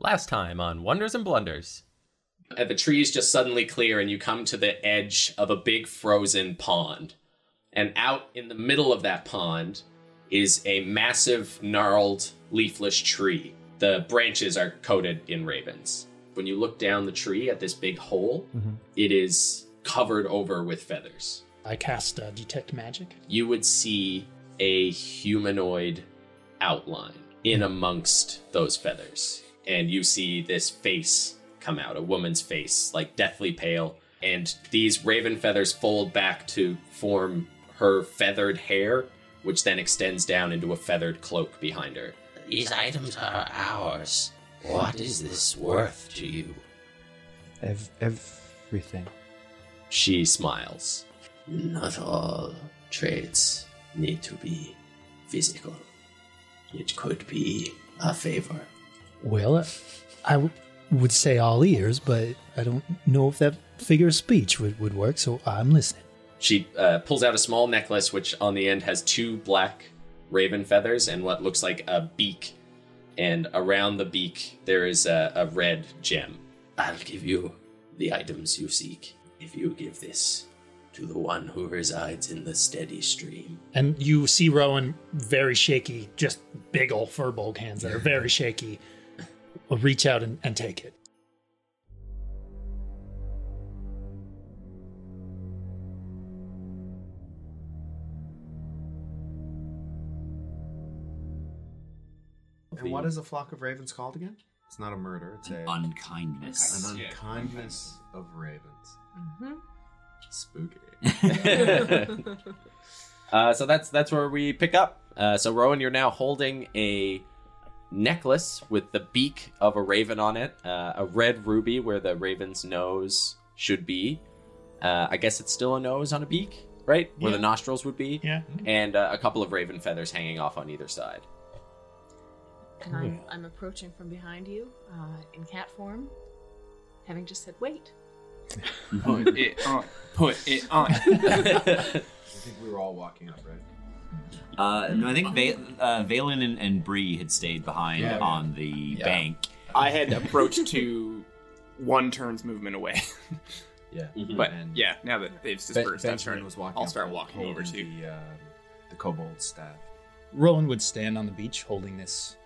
Last time on Wonders and Blunders. Uh, the trees just suddenly clear, and you come to the edge of a big frozen pond. And out in the middle of that pond is a massive, gnarled, leafless tree. The branches are coated in ravens. When you look down the tree at this big hole, it is covered over with feathers. I cast uh, detect magic. You would see a humanoid outline in amongst those feathers. And you see this face come out, a woman's face, like deathly pale. And these raven feathers fold back to form her feathered hair, which then extends down into a feathered cloak behind her. These items are ours. What is this worth to you? Ev- everything. She smiles. Not all trades need to be physical. It could be a favor. Well, I w- would say all ears, but I don't know if that figure of speech would, would work, so I'm listening. She uh, pulls out a small necklace, which on the end has two black raven feathers and what looks like a beak. And around the beak, there is a, a red gem. I'll give you the items you seek if you give this to the one who resides in the steady stream. And you see Rowan very shaky, just big old furball hands that are very shaky. Will reach out and, and take it. And what is a flock of ravens called again? It's not a murder. It's a Unkindness. an unkindness of ravens. Mm-hmm. Spooky. Uh, so that's that's where we pick up. Uh, so Rowan, you're now holding a necklace with the beak of a raven on it, uh, a red ruby where the raven's nose should be. Uh, I guess it's still a nose on a beak, right? Where the nostrils would be, Yeah. and uh, a couple of raven feathers hanging off on either side. And I'm, I'm approaching from behind you uh, in cat form, having just said, wait. Put it on. Put it on. I think we were all walking up, right? Uh, no, I think Va- uh, Valen and, and Bree had stayed behind Yeah, yeah. on the bank. I had approached to one turn's movement away. Yeah. But And yeah, now that they've Ben- dispersed, I'm Benjamin starting, was walking. I'll up start walking over holding to. the, uh, the kobold staff. Rowan would stand on the beach holding this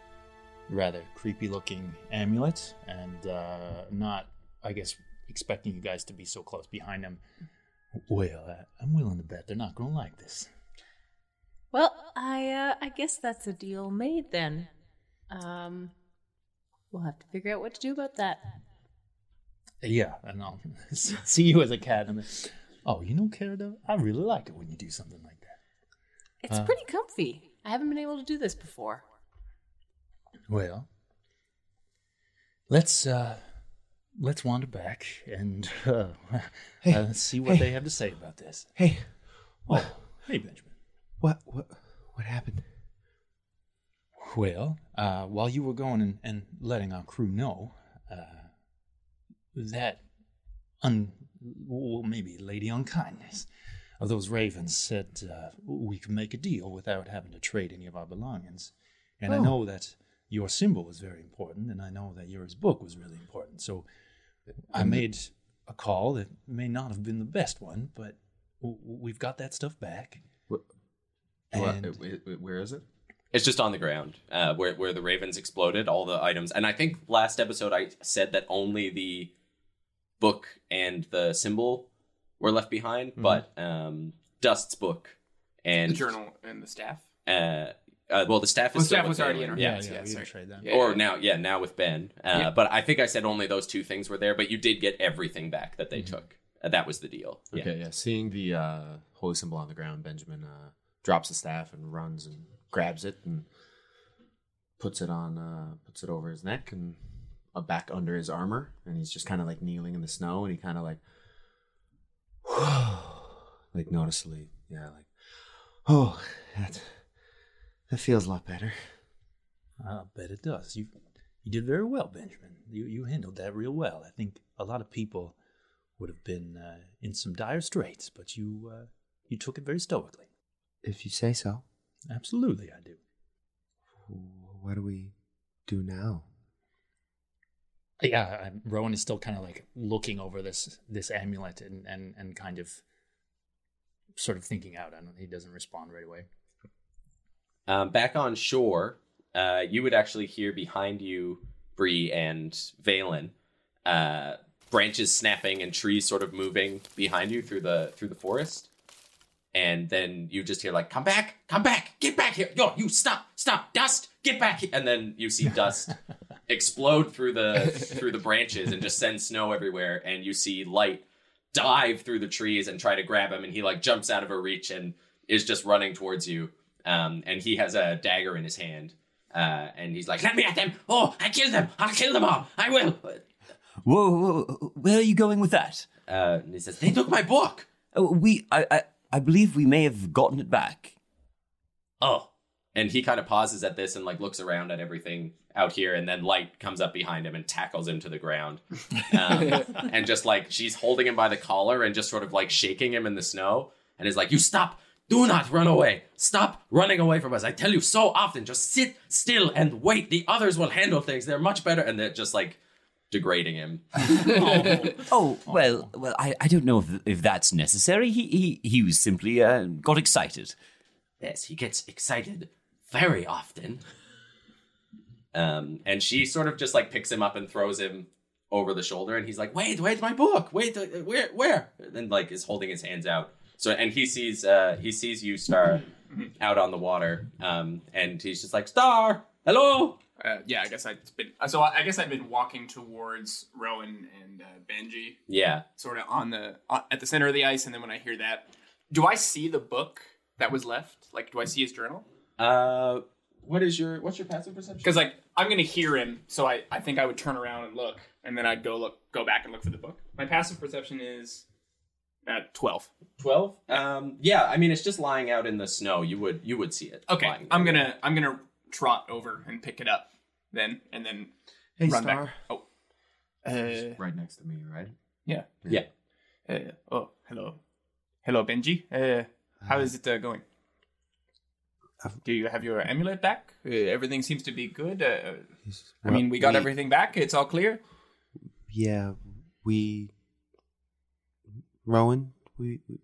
rather creepy looking amulet and uh, not, I guess, expecting you guys to be so close behind him. Well, I, I'm willing to bet they're not going to like this. Well, I uh, I guess that's a deal made then. Um, we'll have to figure out what to do about that. Yeah, and I'll see you as a cat. And then, oh, you know, Carada, I really like it when you do something like that. It's Uh. pretty comfy. I haven't been able to do this before. Well, let's uh, let's wander back and uh, Hey, uh, see what hey. they have to say about this. Hey, Oh, hey, Benjamin. What, what, what happened? Well, uh, while you were going and, and letting our crew know uh, that, un, well, maybe Lady Unkindness of those ravens said uh, we could make a deal without having to trade any of our belongings. And I Oh. know that your symbol was very important, and I know that yours book was really important. So I made a call that may not have been the best one, but w- w- we've got that stuff back. What- And- What- wait, wait, where is it? It's just on the ground uh, where where the ravens exploded. All the items, and I think last episode I said that only the book and the symbol were left behind, but um, Dust's book and the journal and the staff. Uh, uh, well, the staff is Well, still staff with was already Valen. in our yeah, hands, yeah, yeah, we sorry. trade them. Yeah, or yeah. now, yeah, now with Ben. Uh, Yeah. But I think I said only those two things were there. But you did get everything back that they Mm-hmm. took. Uh, that was the deal. Yeah. Okay, yeah. Seeing the uh, holy symbol on the ground, Benjamin uh, drops the staff and runs and grabs it and puts it on, uh, puts it over his neck and uh, back under his armor, and he's just kind of like kneeling in the snow, and he kind of like, like noticeably, yeah, like, oh, that that feels a lot better. I bet it does. You you did very well, Benjamin. You you handled that real well. I think a lot of people would have been uh, in some dire straits, but you uh, you took it very stoically. If you say so. Absolutely, I do. What do we do now? Yeah, I- Rowan is still kind of like looking over this this amulet and and and kind of sort of thinking out on it. He doesn't respond right away. Um, back on shore, uh, you would actually hear behind you, Bree and Valen, uh, branches snapping and trees sort of moving behind you through the through the forest. And then you just hear like, "Come back, come back, get back here! Yo, you stop, stop, Dust, get back!" Here. And then you see Dust explode through the through the branches and just send snow everywhere. And you see Light dive through the trees and try to grab him, and he like jumps out of her reach and is just running towards you. Um, and he has a dagger in his hand, uh, and he's like, "Let me at them! Oh, I killed them! I'll kill them all! I will!" Whoa, whoa, where are you going with that? Uh, and he says, "They took my book." Oh, we, I, I, I believe we may have gotten it back. Oh, and he kind of pauses at this and like looks around at everything out here, and then Light comes up behind him and tackles him to the ground, um, and just like she's holding him by the collar and just sort of like shaking him in the snow, and is like, "You stop! Do not run away! Stop running away from us! I tell you so often. Just sit still and wait. The others will handle things. They're much better." And they're just like degrading him. Oh well, well, I, I don't know if if that's necessary. He he he was simply uh, got excited. Yes, he gets excited very often. Um, and she sort of just like picks him up and throws him over the shoulder, and he's like, "Wait, wait, my book! Wait, uh, where, where?" And like is holding his hands out. So, and he sees, uh, he sees you, Star, out on the water, um, and he's just like, "Star, hello." Uh, yeah, I guess I've been. So I I guess I've been walking towards Rowan and uh, Benji, Yeah. sort of on the on, at the center of the ice, and then when I hear that, do I see the book that was left? Like, do I see his journal? Uh, what is your what's your passive perception? Because like I'm gonna hear him, so I I think I would turn around and look, and then I'd go look, go back and look for the book. My passive perception is at twelve. twelve. Um, yeah. I mean, it's just lying out in the snow. You would you would see it. Okay, I'm gonna I'm gonna trot over and pick it up, then and then Hey, run Star. back. Oh, uh, right next to me, right? yeah, Yeah. Uh, oh, hello, hello, Benji. Uh, how is it uh, going? Do you have your amulet back? Uh, everything seems to be good. Uh, I mean, we got everything back. It's all clear. Yeah, we. Rowan, we we,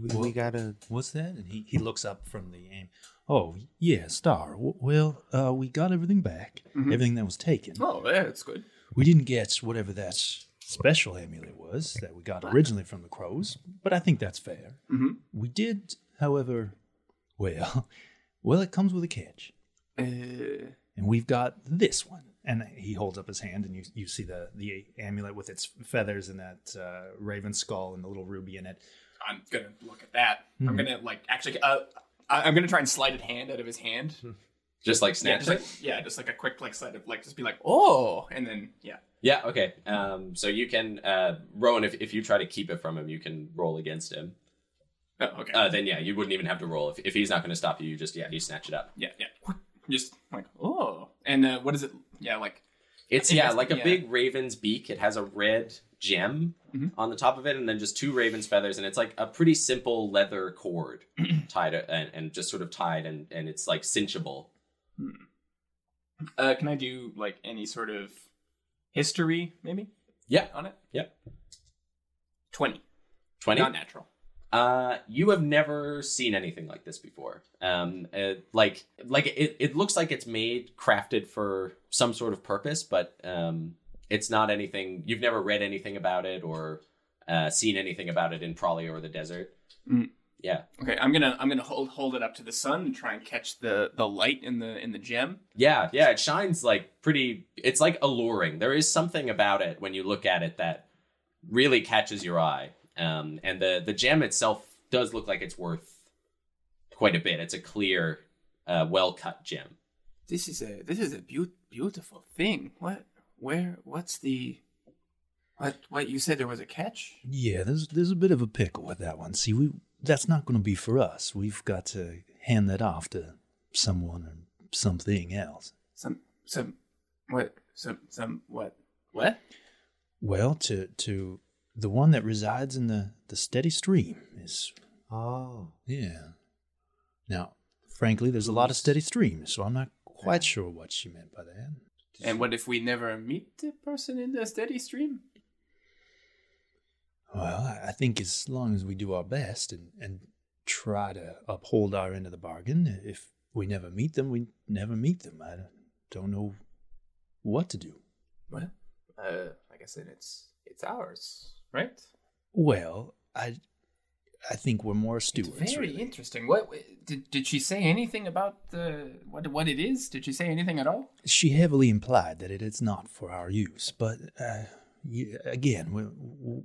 we, we gotta. What's that? And he, he looks up from the aim. Oh yeah, Star. W- well, uh, we got everything back. Everything that was taken. Oh, yeah, that's good. We didn't get whatever that special amulet was that we got originally from the crows, but I think that's fair. Mhm. We did, however, well, well, it comes with a catch, Uh, and we've got this one. And he holds up his hand, and you you see the the amulet with its feathers and that uh, raven skull and the little ruby in it. I'm gonna look at that. I'm gonna like actually. Uh, I- I'm gonna try and slide a hand out of his hand. just like Yeah, snatch just like, yeah, just like a quick like slide of like just be like oh, and then yeah. Yeah, okay. Um, so you can, uh, Rowan, if, if you try to keep it from him, you can roll against him. Oh, okay. Uh, then yeah, you wouldn't even have to roll. If, if he's not going to stop you, you just, yeah, you snatch it up. yeah, yeah. Just like oh, and uh, what is it? Yeah, like It's, think yeah, that's- like a yeah. big raven's beak. It has a red gem Mhm. on the top of it, and then just two raven's feathers, and it's like a pretty simple leather cord tied, and, and just sort of tied, and, and it's like cinchable. Uh, can I do like any sort of history maybe Yeah. on it? Yep. Twenty. 20? Not natural. Uh, you have never seen anything like this before. Um, uh, like, like it, it looks like it's made, crafted for some sort of purpose, but um, it's not anything. You've never read anything about it or uh, seen anything about it in Pralia or the desert. Mm. Yeah, Okay, I'm gonna I'm gonna hold hold it up to the sun and try and catch the the light in the in the gem. yeah, yeah. It shines like pretty. It's like alluring. There is something about it when you look at it that really catches your eye. Um, and the the gem itself does look like it's worth quite a bit. It's a clear, uh, well cut gem. This is a this is a beau- beautiful thing. What where what's the what what you said there was a catch? Yeah, there's there's a bit of a pickle with that one. See, we that's not going to be for us. We've got to hand that off to someone or something else. Some some what some some what what? Well, to to the one that resides in the the steady stream is Oh, yeah. Now, frankly, there's a lot of steady streams, so I'm not quite sure what she meant by that. And what if we never meet the person in the steady stream? Well, I think as long as we do our best and, and try to uphold our end of the bargain, if we never meet them, we never meet them. I don't know what to do. Well, uh, like I guess then it's it's ours, right? Well, I I think we're more stewards. Very really. interesting. What did did she say anything about the what what it is? Did she say anything at all? She heavily implied that it is not for our use, but uh, y- again, we'll,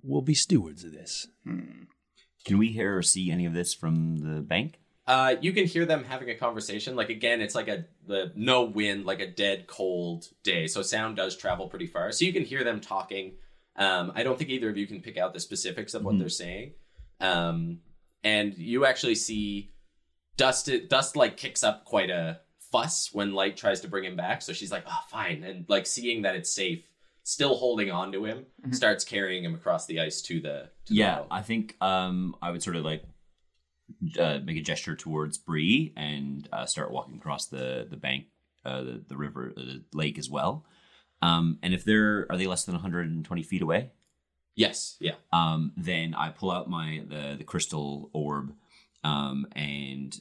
we'll be stewards of this. Can we hear or see any of this from the bank? Uh, you can hear them having a conversation. Like again, it's like a the no wind, like a dead cold day. So sound does travel pretty far. So you can hear them talking. Um, I don't think either of you can pick out the specifics of what Mhm. they're saying. Um, and you actually see Dust. Dust like kicks up quite a fuss when Light tries to bring him back. So she's like, "Oh, fine," and like seeing that it's safe, still holding on to him, Mhm. starts carrying him across the ice to the. To Yeah, I think um, I would sort of like uh, make a gesture towards Bree and uh, start walking across the the bank, uh, the the river, uh, the lake as well. Um, and if they're are they less than 120 feet away? Yes. Yeah. Um, then I pull out my the the crystal orb, um, and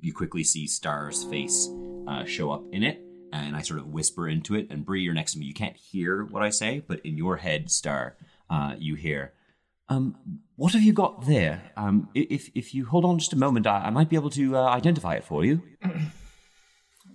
you quickly see Star's face uh, show up in it, and I sort of whisper into it. And Bree, you're next to me. You can't hear what I say, but in your head, Star, uh, you hear. Um, what have you got there? Um, if if you hold on just a moment, I, I might be able to uh, identify it for you.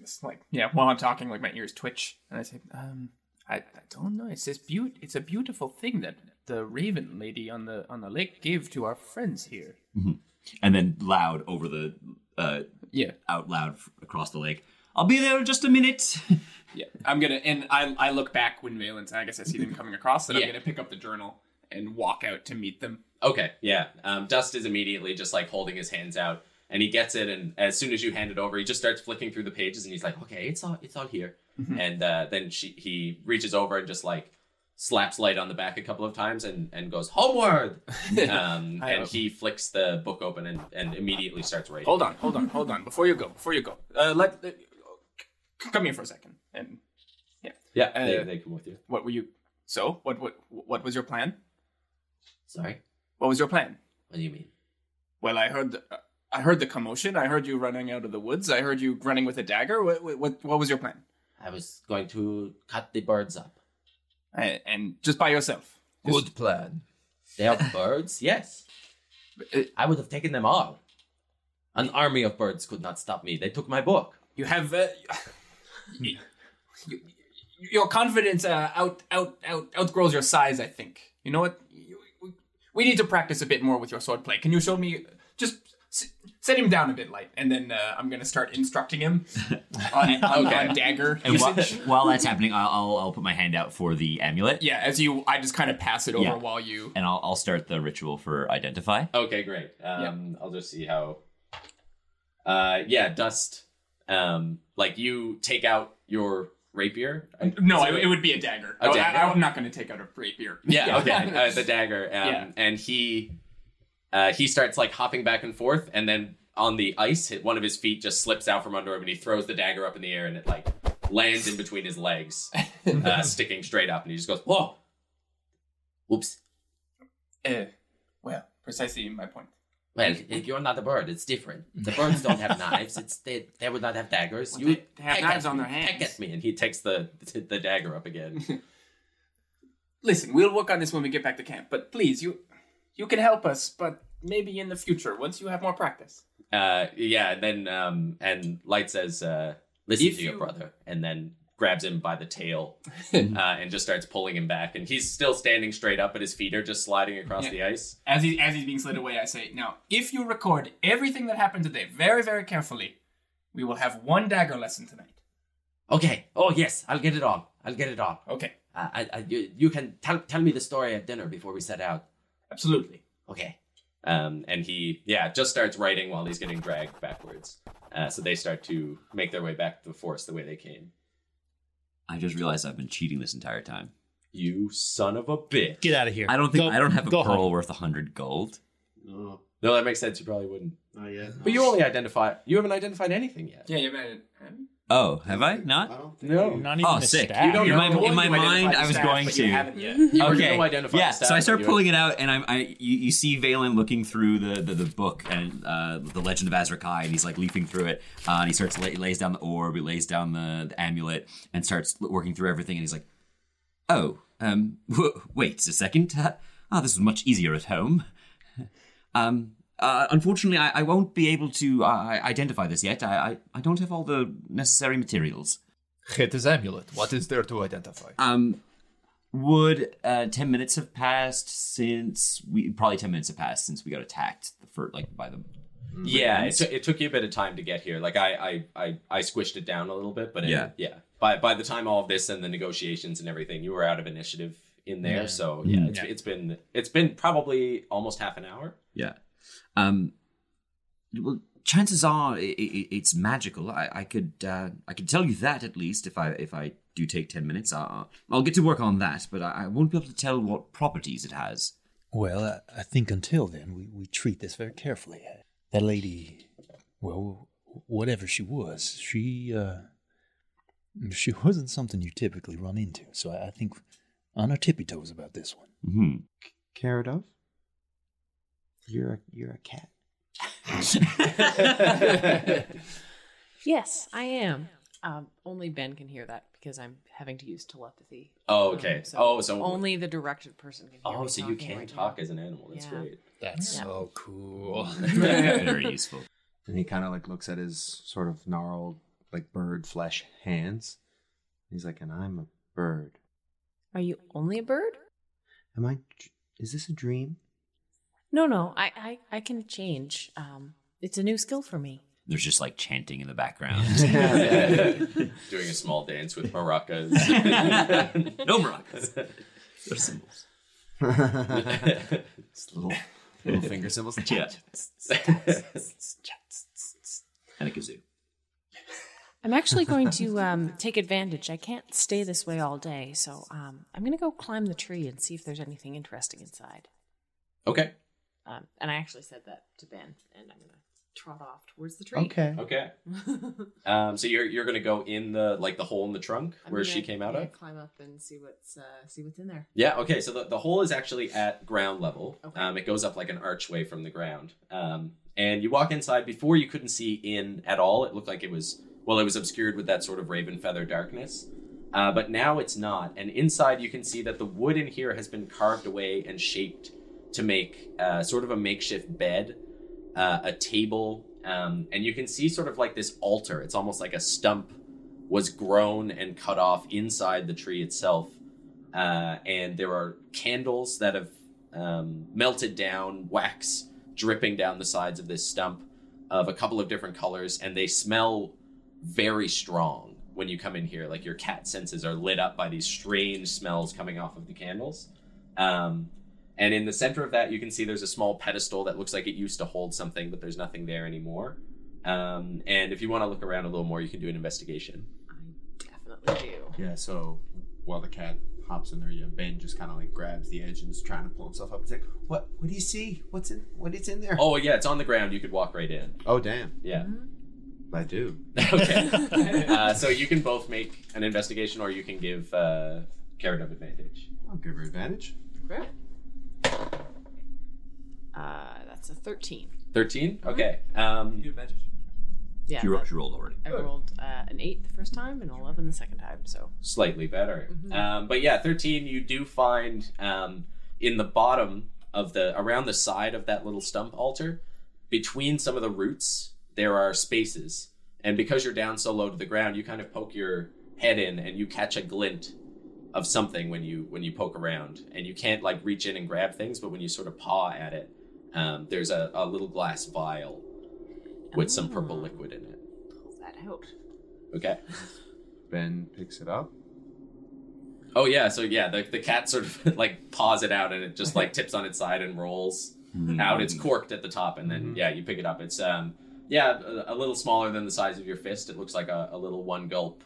It's like yeah, while I'm talking, like my ears twitch, and I say, um, I, I don't know. It's this beaut. It's a beautiful thing that the Raven lady on the on the lake gave to our friends here. Mhm. And then loud over the uh, yeah, out loud across the lake. I'll be there in just a minute. Yeah, I'm gonna and I I look back when Valence. I guess I see them coming across. That Yeah. I'm gonna pick up the journal and walk out to meet them. Okay, yeah. Um, Dust is immediately just like holding his hands out, and he gets it, and as soon as you hand it over, he just starts flicking through the pages, and he's like, "Okay, it's all it's all here." Mhm. And uh, then she he reaches over and just like slaps Light on the back a couple of times, and and goes homeward. um, and he flicks the book open and, and immediately starts writing. Hold on, hold on, hold on. Before you go, before you go, uh, let, let- c- come here for a second. And yeah, Yeah, they, Uh, they come with you. What were you? So what what what was your plan? Sorry, What was your plan? what do you mean? Well, I heard the, I heard the commotion. I heard you running out of the woods. I heard you running with a dagger. What what what, what was your plan? I was going to cut the birds up. And, and just by yourself. Good plan. They are birds, yes. I would have taken them all. An army of birds could not stop me. They took my book. You have uh, you, you, your confidence uh, out out out outgrows your size. I think. You know what? You- we- We need to practice a bit more with your swordplay. Can you show me? Just s- set him down a bit, light, and then uh, I'm gonna start instructing him on, on, Okay. on dagger And while, while that's happening, I'll, I'll I'll put my hand out for the amulet. Yeah, as you, I just kind of pass it over Yeah. while you. and I'll I'll start the ritual for identify. Okay, great. Um, I'll just see how. Uh, yeah, dust. Um, like you take out your rapier. No, So- it, it would be a dagger. A Oh, dagger? I, I'm not going to take out a rapier. Yeah, okay. Uh, the dagger. Um, Yeah. And he uh, he starts like hopping back and forth, and then on the ice, one of his feet just slips out from under him, and he throws the dagger up in the air, and it like lands in between his legs, uh, sticking straight up, and he just goes, "Whoa!" Oops. Uh, well, precisely my point. Well, if you're not a bird, it's different. The birds don't have knives. It's they, they would not have daggers. Well, you they- they have knives on me, their hands. Peck at me, and he takes the the dagger up again. Listen, we'll work on this when we get back to camp. But please, you you can help us, but maybe in the future, once you have more practice. Uh, yeah, and then um, and Light says, uh, "Listen If to your you- brother," and then grabs him by the tail uh, and just starts pulling him back. And he's still standing straight up, but his feet are just sliding across Yeah. the ice. As he as he's being slid away, I say, now, if you record everything that happened today very, very carefully, we will have one dagger lesson tonight. Okay. Oh yes, I'll get it all. I'll get it all. Okay, Uh, I, I, you, you can tell tell me the story at dinner before we set out. Absolutely. Okay. Um, and he, yeah, just starts writing while he's getting dragged backwards. Uh, so they start to make their way back to the forest the way they came. I just realized I've been cheating this entire time. You son of a bitch! Get out of here. I don't think Go- I don't have a go pearl home. worth a hundred gold. No, No, that makes sense. You probably wouldn't. not yet. But you only identify. You haven't identified anything yet. Yeah, you made it. Oh, have I not? No. Not even Oh, a sick. staff. You don't in my, know. in my mind, the I was staff, going but to. haven't yet. You okay. gonna identify yeah. staff, so I start pulling it out, and I'm, I you, you see Valen looking through the, the, the book and uh, the Legend of Azrakai, and he's like leafing through it. Uh, and he starts lay, lays down the orb, he lays down the, the amulet, and starts working through everything. And he's like, "Oh, um, w- wait a second. Uh, ah, this was much easier at home. um." Uh, unfortunately, I, I won't be able to uh, identify this yet. I, I, I don't have all the necessary materials. Chet's amulet. What is there to identify? Um, would uh, ten minutes have passed since we probably ten minutes have passed since we got attacked the first like by them? Yeah, it, Ravens? took it took you a bit of time to get here. Like I, I, I, I squished it down a little bit, but it, Yeah. yeah. By by the time all of this and the negotiations and everything, you were out of initiative in there. So yeah, it's, Yeah. it's been it's been probably almost half an hour. Yeah. Um. Well, chances are i i it's magical. I, I could uh, I could tell you that at least if I if I do take ten minutes. I'll, I'll get to work on that, but I, I won't be able to tell what properties it has. Well, I, I think until then, we, we treat this very carefully. That lady, well, whatever she was, she, uh, she wasn't something you typically run into. So I, I think on our tippy toes about this one. Hmm. Carrot of? You're a you're a cat. Yes, I am. Um, only Ben can hear that because I'm having to use telepathy. Oh, Um, okay. so oh, so only the directed person can hear oh, me so you can right talk now. as an animal. That's Yeah. great. That's Yeah. so cool. Very useful. And he kind of like looks at his sort of gnarled, like bird flesh hands. He's like, and I'm a bird. Are you only a bird? Am I? Is this a dream? No, no. I, I, I can change. Um, it's a new skill for me. There's just like chanting in the background. Doing a small dance with maracas. no maracas. They're cymbals. Just little little finger cymbals. Yeah. and a kazoo. I'm actually going to um, take advantage. I can't stay this way all day, so um, I'm going to go climb the tree and see if there's anything interesting inside. okay. Um, and I actually said that to Ben, and I'm going to trot off towards the tree. Okay. Okay. Um, so you're you're gonna go in the like the hole in the trunk I'm where gonna- she came out yeah, of. Climb up and see what's uh, see what's in there. Yeah, okay, so the, the hole is actually at ground level. Okay. Um, it goes up like an archway from the ground. Um, and you walk inside. Before you couldn't see in at all. It looked like it was, well, it was obscured with that sort of raven feather darkness. Uh, but now it's not. And inside you can see that the wood in here has been carved away and shaped to make uh, sort of a makeshift bed, uh, a table, um, and you can see sort of like this altar. It's almost like a stump was grown and cut off inside the tree itself uh, and there are candles that have um, melted down, wax dripping down the sides of this stump of a couple of different colors, and they smell very strong when you come in here. Like your cat senses are lit up by these strange smells coming off of the candles. Um, and in the center of that, you can see there's a small pedestal that looks like it used to hold something, but there's nothing there anymore. Um, and if you want to look around a little more, you can do an investigation. I definitely do. Yeah, so while the cat hops in there, yeah, Ben just kind of like grabs the edge and is trying to pull himself up. He's like, "What? What do you see? What's in? What is in there?" Oh, yeah, it's on the ground. You could walk right in. oh damn! Yeah. I do. okay. uh, so you can both make an investigation, or you can give uh, Carrot of advantage. I'll give her advantage. Okay. Uh, that's a 13. 13? Okay. Um, Yeah. She, ro- that- she rolled already. I rolled uh, an 8 the first time and an 11 the second time, so. slightly better. Um, but yeah, 13, you do find um, in the bottom of the, around the side of that little stump altar, between some of the roots, there are spaces. And because you're down so low to the ground, you kind of poke your head in and you catch a glint of something when you when you poke around and you can't like reach in and grab things but when you sort of paw at it um, there's a, a little glass vial with some purple liquid in it Pull that out. okay Ben picks it up. Oh yeah, so yeah, the, the cat sort of like paws it out and it just like tips on its side and rolls out. It's corked at the top, and then yeah, you pick it up. It's um yeah, a, a little smaller than the size of your fist. It looks like a, a little one gulp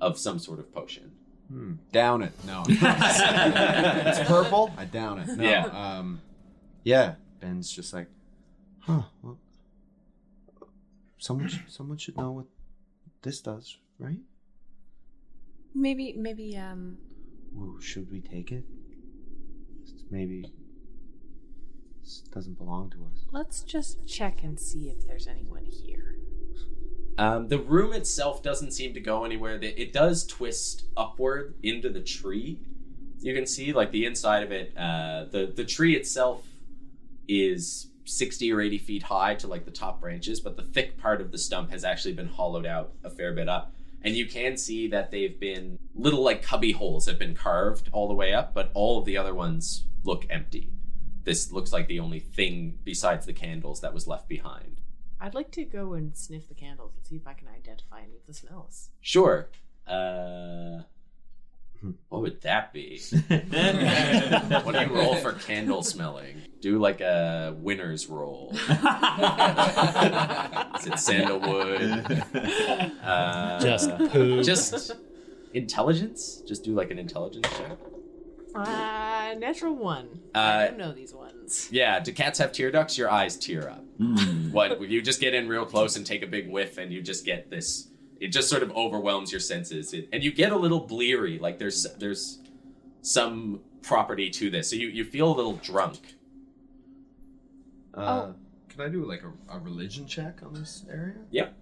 of some sort of potion. Hmm. Down it. No. it's purple. I down it. No. Yeah. Um, yeah. Ben's just like, huh. Well, someone, sh- someone should know what this does right? Maybe, maybe, um, Well, should we take it? Maybe this doesn't belong to us. let's just check and see if there's anyone here. Um, the room itself doesn't seem to go anywhere. It does twist upward into the tree. You can see, like the inside of it. Uh, the the tree itself is sixty or eighty feet high to like the top branches, but the thick part of the stump has actually been hollowed out a fair bit up, and you can see that they've been little like cubby holes have been carved all the way up, but all of the other ones look empty. This looks like the only thing besides the candles that was left behind. I'd like to go and sniff the candles and see if I can identify any of the smells. Sure. Uh, what would that be? what do you roll for candle smelling? Do like a winner's roll. Is it sandalwood? Uh, Just poo. Just intelligence. Just do like an intelligence check. Uh, natural one. Uh, I don't know these ones. Yeah. Do cats have tear ducts? Your eyes tear up. What? You just get in real close and take a big whiff, and you just get this. It just sort of overwhelms your senses, it, and you get a little bleary. Like there's there's some property to this, so you you feel a little drunk. Uh, Can I do like a, a religion check on this area? Yep.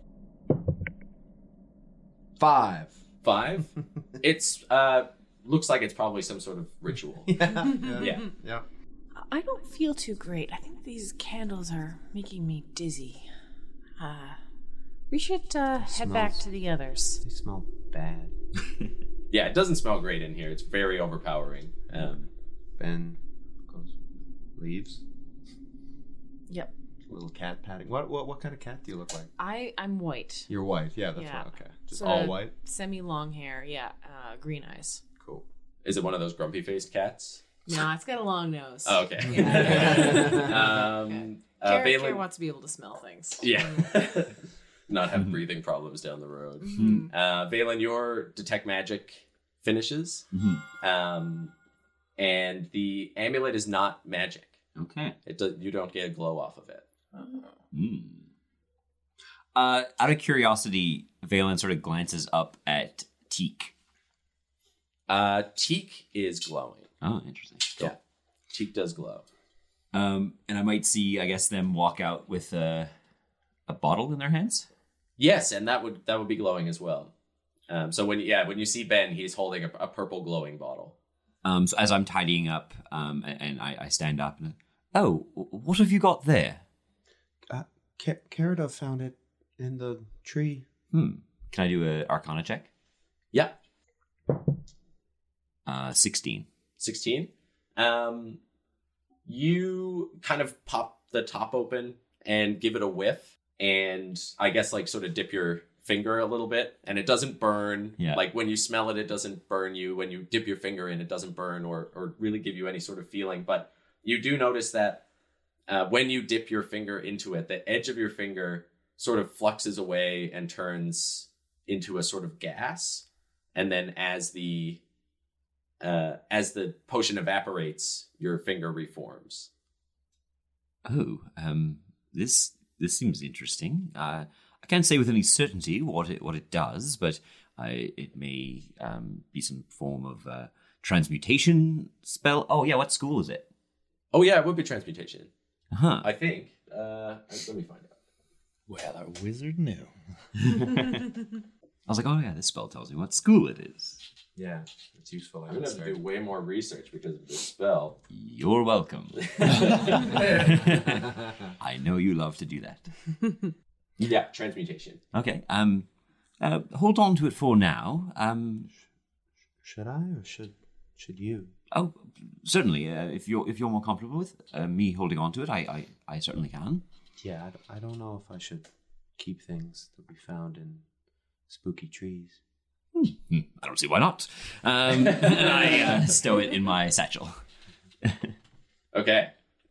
Five. Five. it's uh looks like it's probably some sort of ritual. Yeah. Yeah. Yeah. I don't feel too great. I think these candles are making me dizzy. Uh, we should uh, head back to the others. They smell bad. Yeah, it doesn't smell great in here. It's very overpowering. Um, Ben goes, leaves. Yep. Little cat patting. What what what kind of cat do you look like? I I'm white. You're white. Yeah, that's Yeah. right. Okay. Just Sorta all white. Semi long hair. Yeah. Uh, green eyes. Cool. is it one of those grumpy faced cats? No, it's got a long nose. Oh, okay. Yeah. um, uh, Kara, Valen- Kara wants to be able to smell things. Yeah. Not have breathing problems down the road. Mhm. Uh, Valen, your detect magic finishes. Um, and the amulet is not magic. Okay. It does, you don't get a glow off of it. Hmm. Uh, out of curiosity, Valen sort of glances up at Teak. Uh, Teak is glowing. Oh, interesting. Yeah. Teak does glow. Um, and I might see, I guess, them walk out with a, a bottle in their hands. Yes, and that would that would be glowing as well. Um, so when yeah, when you see Ben, he's holding a, a purple glowing bottle. Um, so as I'm tidying up, um, a- and I, I stand up and, oh, what have you got there? Uh, Ca- Carida found it in the tree. Hmm. Can I do a Arcana check? Yeah. Uh, sixteen. 16 um you kind of pop the top open and give it a whiff and i guess like sort of dip your finger a little bit and it doesn't burn Yeah. like when you smell it it doesn't burn you when you dip your finger in it doesn't burn or or really give you any sort of feeling but you do notice that uh, when you dip your finger into it the edge of your finger sort of fluxes away and turns into a sort of gas and then as the uh, as the potion evaporates, your finger reforms. Oh, um, this this seems interesting. Uh, I can't say with any certainty what it what it does, but I, it may um, be some form of uh, transmutation spell. Oh yeah, what school is it? Oh yeah, it would be transmutation. Huh. I think. Uh, let me find out. Well, our wizard knew. I was like, oh yeah, this spell tells me what school it is. Yeah, it's useful. I'm gonna have to do way more research because of this spell. You're welcome. I know you love to do that. Yeah, transmutation. Okay. Um, uh, hold on to it for now. Um, Should I or should should you? oh, certainly. Uh, if you're if you're more comfortable with uh, me holding on to it, I I, I certainly can. Yeah, I d- I, don't know if I should keep things that we found in spooky trees. Hmm, I don't see why not. Um, and I uh, stow it in my satchel. Okay.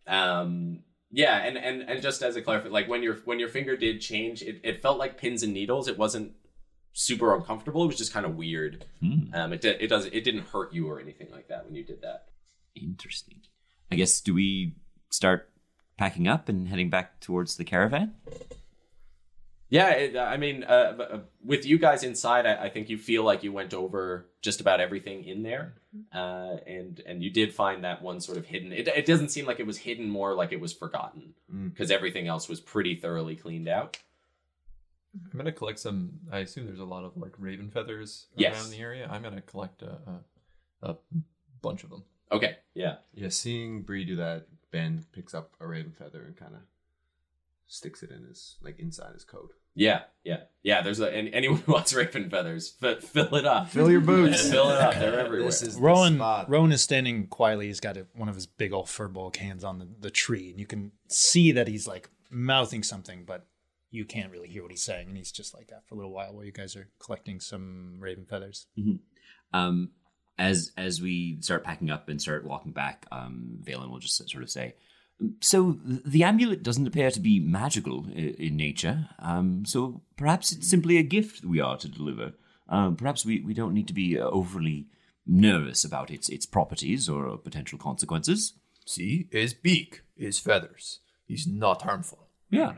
Um, yeah, and, and and just as a clarification, like when your when your finger did change, it, it felt like pins and needles. It wasn't super uncomfortable. It was just kind of weird. Hmm, Um, it did, it does it didn't hurt you or anything like that when you did that. interesting. I guess do we start packing up and heading back towards the caravan? Yeah, it, I mean, uh, uh, with you guys inside, I, I think you feel like you went over just about everything in there, uh, and and you did find that one sort of hidden. It, it doesn't seem like it was hidden, more like it was forgotten, Mm. because everything else was pretty thoroughly cleaned out. I'm gonna collect some. I assume there's a lot of like raven feathers Yes. around the area. I'm gonna collect a, a, a bunch of them. Okay, yeah, Yeah, seeing Bree do that, Ben picks up a raven feather and kind of sticks it in his like inside his coat. yeah, yeah, yeah. There's a and anyone who wants raven feathers, f- fill it up, Fill your boots. fill it up. They're everywhere. This is the Rowan spot. Rowan is standing quietly. He's got a, one of his big old fur bulk hands on the, the tree, and you can see that he's like mouthing something, but you can't really hear what he's saying. And he's just like that for a little while while you guys are collecting some raven feathers. Um, as as we start packing up and start walking back, um, Valen will just sort of say, "So the amulet doesn't appear to be magical in nature. Um, so perhaps it's simply a gift we are to deliver. Um, perhaps we, we don't need to be uh, overly nervous about its its properties or potential consequences. See, his beak, his feathers. He's not harmful. Yeah,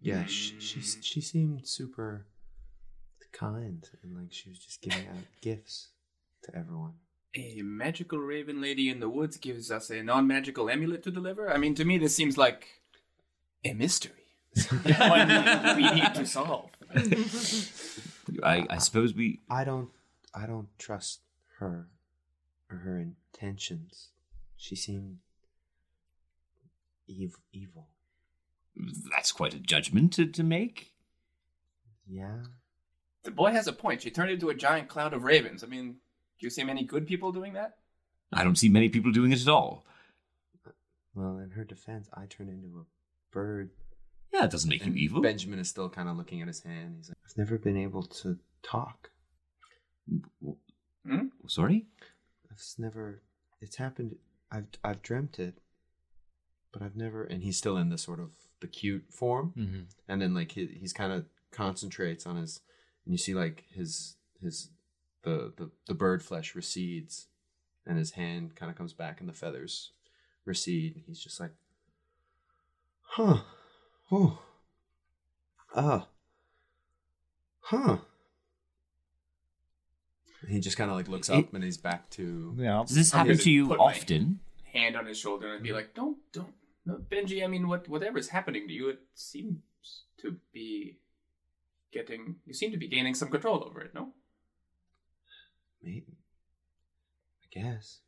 Yeah, she, she she seemed super kind and like she was just giving out gifts to everyone. A magical raven lady in the woods gives us a non-magical amulet to deliver. I mean, to me, this seems like a mystery. One we need to solve. I, I suppose we I don't I don't trust her or her intentions. She seemed ev- evil. that's quite a judgment to, to make. Yeah. The boy has a point. She turned into a giant cloud of ravens. I mean, do you see many good people doing that? I don't see many people doing it at all. Well, in her defense, I turned into a bird. Yeah, it doesn't make you evil. Benjamin is still kind of looking at his hand. He's like, I've never been able to talk. Hmm? Sorry. I've never. It's happened. I've I've dreamt it, but I've never. and he's still in the sort of the cute form. Mm-hmm. and then like he, he's kind of concentrates on his and you see like his his the, the the bird flesh recedes and his hand kind of comes back and the feathers recede and he's just like Huh. Oh. Ah. Huh. and he just kind of like looks It- up and he's back to Yeah. Does this happen gonna you put my- often? Hand on his shoulder and be like, "Don't, don't, no, Benji. I mean, what, whatever's happening to you, it seems to be getting. You seem to be gaining some control over it, no? Maybe. I guess.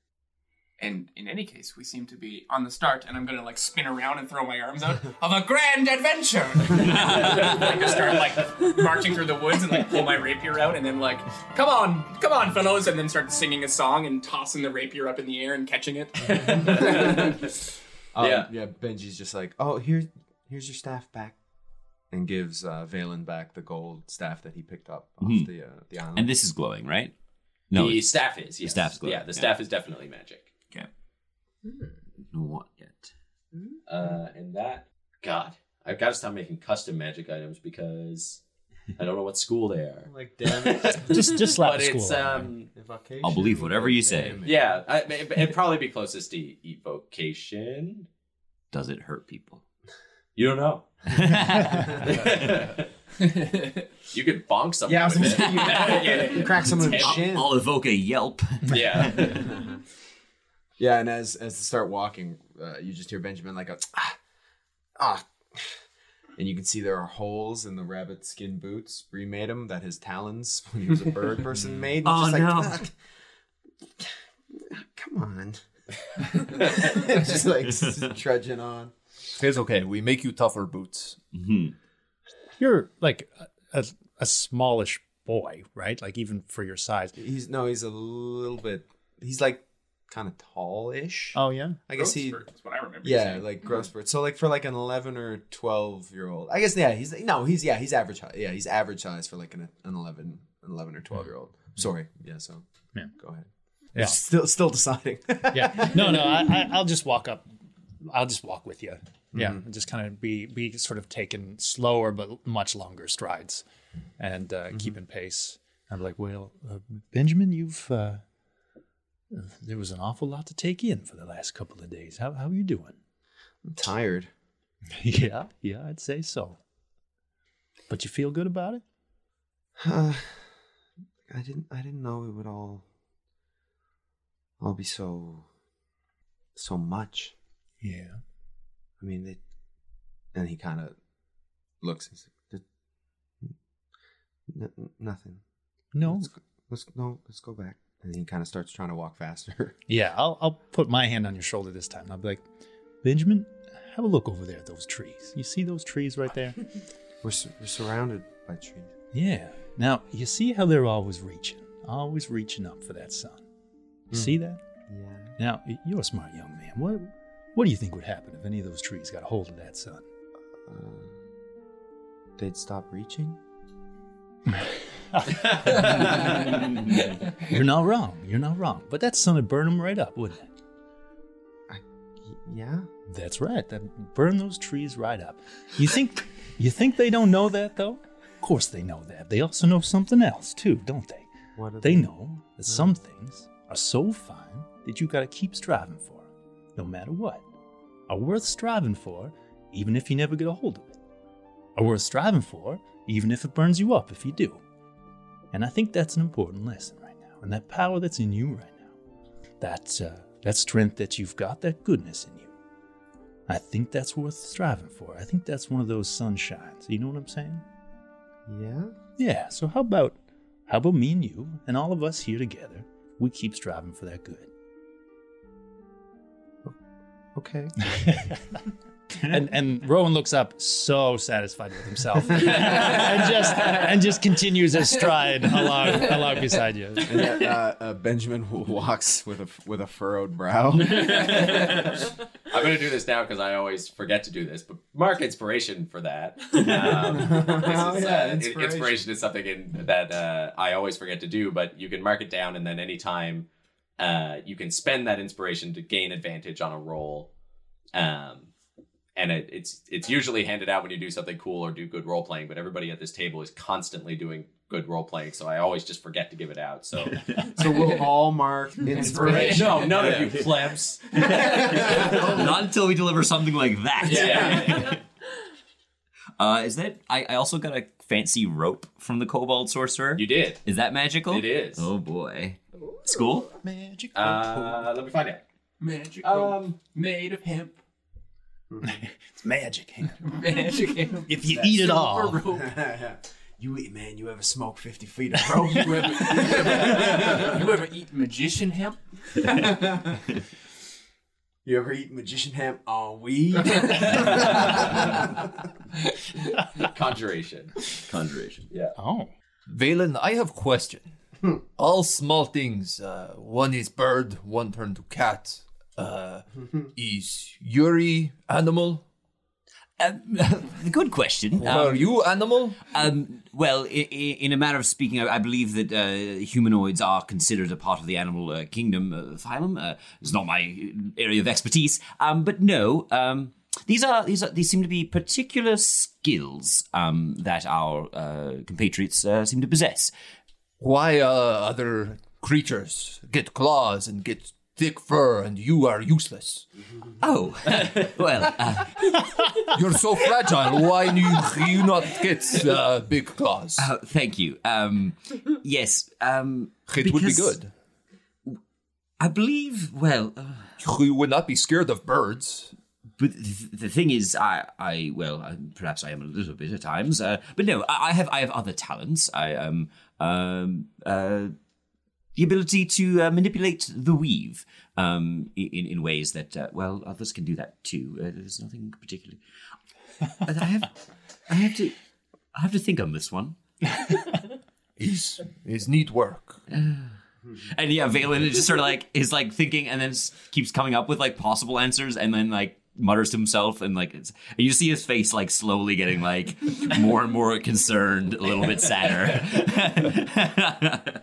And in any case, we seem to be on the start, and I'm gonna like spin around and throw my arms out of a grand adventure. like just start like marching through the woods and like pull my rapier out, and then like, come on, come on, fellows, and then start singing a song and tossing the rapier up in the air and catching it. um, Yeah. yeah benji's just like oh here's here's your staff back and gives uh valen back the gold staff that he picked up off Mhm. the uh, the island And this is glowing, right? No. the staff is. Yes. staff's glowing, Yeah, the yeah. staff is definitely magic. Okay. Not yet. Uh, and that, God, I've got to stop making custom magic items because I don't know what school they are. Like damn it. Just just slap But a school. it's on it. um, I'll believe whatever you say. yeah, I, it- it'd probably be closest to evocation. Does it hurt people? You don't know. you could bonk someone. Yeah, I was with gonna it. say, you- you crack someone in the I'll- shin. I'll evoke a yelp. yeah. Yeah, and as as they start walking, uh, you just hear Benjamin like a ah, ah, and you can see there are holes in the rabbit skin boots Remade made him that his talons when he was a bird person made. And Oh, just no. like, "Ah, Come on. just like s- trudging on. It's okay. We make you tougher boots. Mhm. You're like a, a, a smallish boy, right? Like even for your size. He's no, he's a little bit. He's like kind of tall-ish. Oh yeah. I guess he. Growth spurt is what I remember. Yeah, saying. like mm-hmm. growth spurt. So like for like an eleven or twelve year old, I guess yeah, he's no, he's yeah, he's average. hi- Yeah, he's average size for like an an eleven, an eleven or twelve year old. Mm-hmm. Sorry, yeah. So Yeah. go ahead. Yeah. Still, still deciding. yeah. No, no. I, I, I'll just walk up. I'll just walk with you. Yeah, Mm-hmm. just kind of be be sort of taking slower but much longer strides, and uh, Mm-hmm. keeping pace. I'm like, well, uh, Benjamin, you've uh, uh, there was an awful lot to take in for the last couple of days. How how are you doing? I'm tired. yeah, yeah, I'd say so. But you feel good about it? Uh, I didn't. I didn't know it would all. All be so. So much. Yeah. I mean, they. And he kind of looks. He's like, "N- nothing. No. Let's, go- let's no. Let's go back. And he kind of starts trying to walk faster. Yeah, I'll, I'll put my hand on your shoulder this time. I'll be like, Benjamin, have a look over there at those trees. You see those trees right there? we're su- we're surrounded by trees. yeah. Now, you see how they're always reaching, always reaching up for that sun. You hmm. see that? Yeah. Now, you're a smart young man. What, what do you think would happen if any of those trees got a hold of that sun? Uh, they'd stop reaching. You're not wrong. You're not wrong. But that sun would burn them right up, wouldn't it? Y- yeah. That's right. That burn those trees right up. You think you think they don't know that though? Of course they know that. They also know something else too, don't they? What are They know that some things are so fine that you gotta keep striving for no matter what. Are worth striving for, even if you never get a hold of it. Are worth striving for, even if it burns you up if you do. And I think that's an important lesson right now. And that power that's in you right now, that uh, that strength that you've got, that goodness in you. I think that's worth striving for. I think that's one of those sunshines. You know what I'm saying? Yeah. Yeah. So how about how about me and you and all of us here together? We keep striving for that good. Okay. and and Rowan looks up so satisfied with himself and just and just continues his stride along along beside you. And yet, uh, uh, Benjamin walks with a with a furrowed brow. I'm going to do this now because I always forget to do this, but mark inspiration for that. Um, this is, yeah, uh, inspiration. inspiration is something in, that uh, I always forget to do, but you can mark it down, and then anytime uh, you can spend that inspiration to gain advantage on a roll. Um, and it, it's it's usually handed out when you do something cool or do good role playing, but everybody at this table is constantly doing good role playing, so I always just forget to give it out. So so we'll all mark inspiration. no, none of you plebs. Not until we deliver something like that. Yeah. Uh, is that? I, I also got a fancy rope from the Kobold Sorcerer. You did. Is that magical? It is. Oh boy. School? Magic. Uh, let me find out. Magic Um, made of hemp. it's magic. hand. Magic hemp. If you eat it all, you eat, man, you ever smoke fifty feet of rope? You ever, you ever, you ever eat magician hemp? You ever eat magician hemp on weed? Conjuration. Conjuration. Yeah. oh, Valen, I have question. All small things. Uh, one is bird, one turned to cat. Uh, is Yuri animal? Um, good question. Are Um, you animal? Um, well, i- i- in a matter of speaking, I, I believe that uh, humanoids are considered a part of the animal uh, kingdom uh, phylum. Uh, it's not my area of expertise, um, but no, um, these are these are these seem to be particular skills um, that our uh, compatriots uh, seem to possess. Why uh, other creatures get claws and get thick fur, and you are useless? Oh, well, uh, You're so fragile. Why do you, you not get uh, big claws? uh, thank you. Um, yes, um, It would be because good. I believe. Well. Uh, You would not be scared of birds. But th- the thing is, I, I well, perhaps I am a little bit at times, uh, but no, I, I have, I have other talents. I um, um, uh, the ability to uh, manipulate the weave, um, in in ways that, uh, well, others can do that too. Uh, there's nothing particularly. I have, I have to, I have to think on this one. Is is neat work. And yeah, Valen is just sort of like is like thinking, and then keeps coming up with like possible answers, and then like mutters to himself, and like you see his face like slowly getting like more and more concerned, a little bit sadder.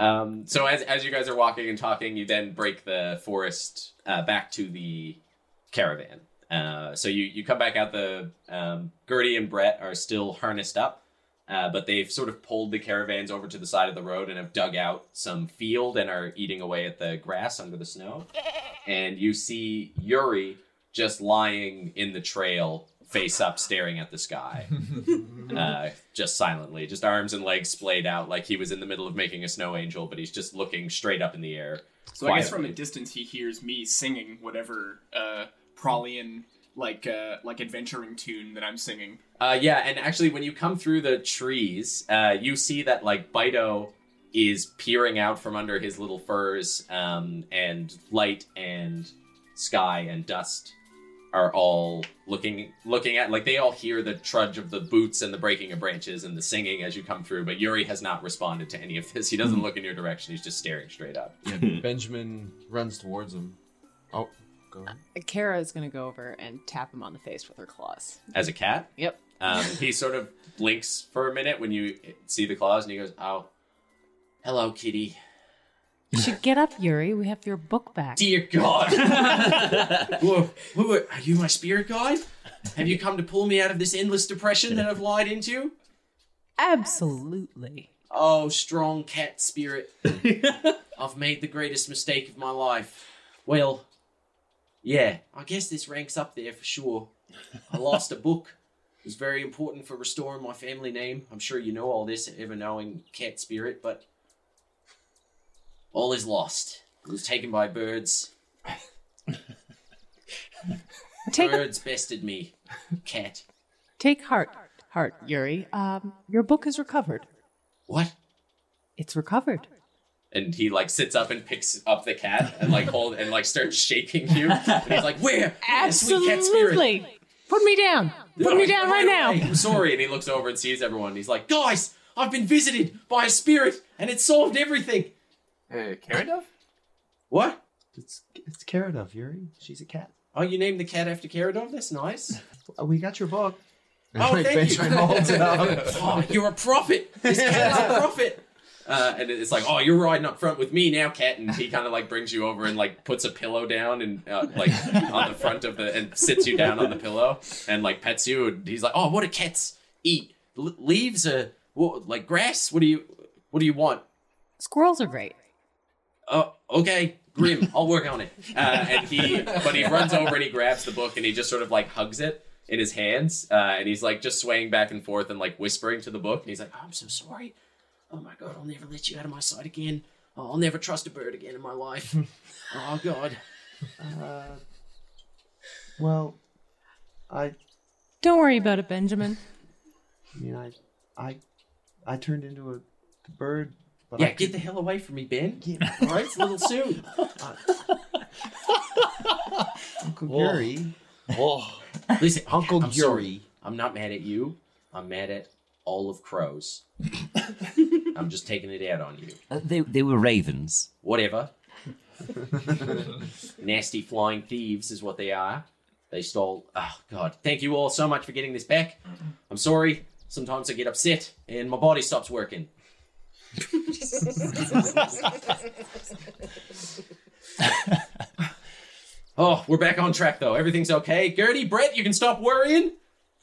Um, so as as you guys are walking and talking, you then break the forest uh, back to the caravan. Uh, so you you come back out. The um, Gertie and Brett are still harnessed up, uh, but they've sort of pulled the caravans over to the side of the road and have dug out some field and are eating away at the grass under the snow. And you see Yuri just lying in the trail, face up, staring at the sky, uh, just silently, just arms and legs splayed out, like he was in the middle of making a snow angel, but he's just looking straight up in the air. So I guess from a distance he hears me singing whatever uh Prolian like uh like adventuring tune that I'm singing. Uh, yeah, and actually, when you come through the trees, uh, you see that like Bido is peering out from under his little furs, um, and light and sky and dust are all looking looking at like they all hear the trudge of the boots and the breaking of branches and the singing as you come through. But Yuri has not responded to any of this. He doesn't look in your direction. He's just staring straight up. Yeah, Benjamin runs towards him. Oh, go ahead. Kara is going to go over and tap him on the face with her claws. As a cat, Yep. Um, he sort of blinks for a minute when you see the claws, and he goes, "Oh, hello, kitty." You should get up, Yuri. We have your book back. Dear God. whoa, whoa, are you my spirit guide? Have you come to pull me out of this endless depression that I've lied into? Absolutely. Oh, strong cat spirit. I've made the greatest mistake of my life. Well, yeah, I guess this ranks up there for sure. I lost a book. It was very important for restoring my family name. I'm sure you know all this, ever knowing cat spirit, but all is lost. It was taken by birds. Take birds bested me. Cat. take heart, heart, Yuri. Um, your book is recovered. What? It's recovered. and he like sits up and picks up the cat and like hold and like starts shaking you. And he's like, "Where? Where, sweet cat spirit?" Absolutely. Put me down. Put me down right now. I'm sorry. And he looks over and sees everyone. And he's like, "Guys, I've been visited by a spirit, and it solved everything." Uh Karadov? What? It's it's Karadov, Yuri. She's a cat. Oh, you named the cat after Karadov? That's nice. We got your book. Oh, thank you. Benjamin holds it up. oh, you're a prophet. This cat is a prophet. Uh, and it's like, oh, you're riding up front with me now, cat. And he kind of like brings you over and like puts a pillow down and uh, like on the front of the and sits you down on the pillow and like pets you. And he's like, oh, what do cats eat? L- leaves? Uh, what, like grass? What do you What do you want? Squirrels are great. Oh, okay, Grim, I'll work on it. Uh, and he, but he runs over and he grabs the book and he just sort of like hugs it in his hands, uh, and he's like just swaying back and forth and like whispering to the book. And he's like, "I'm so sorry. Oh my god, I'll never let you out of my sight again. Oh, I'll never trust a bird again in my life. oh god." Uh, well, I, Don't worry about it, Benjamin. I mean, I, I, I turned into a bird. But yeah, I get the hell away from me, Ben. Yeah. All right, it's a little soon. Uncle Whoa. Yuri. Listen, Uncle I'm Yuri. I'm not mad at you. I'm mad at all of crows. I'm just taking it out on you. Uh, they they were ravens. Whatever. Nasty flying thieves is what they are. They stole. Oh, God. Thank you all so much for getting this back. I'm sorry. Sometimes I get upset and my body stops working. oh, we're back on track though. Everything's okay. Gertie, Brett, you can stop worrying.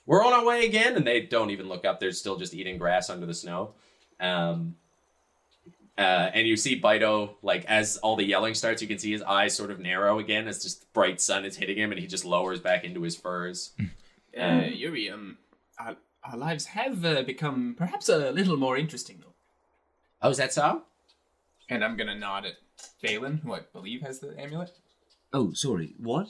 We're on our way again. And they don't even look up. They're still just eating grass under the snow. Um, uh, and you see Bido, like, as all the yelling starts, you can see his eyes sort of narrow again as just the bright sun is hitting him and he just lowers back into his furs. Uh, Yuri, um, our, our lives have uh, become perhaps a little more interesting, though. Oh, is that so? And I'm gonna nod at Valen, who I believe has the amulet. Oh, sorry. What?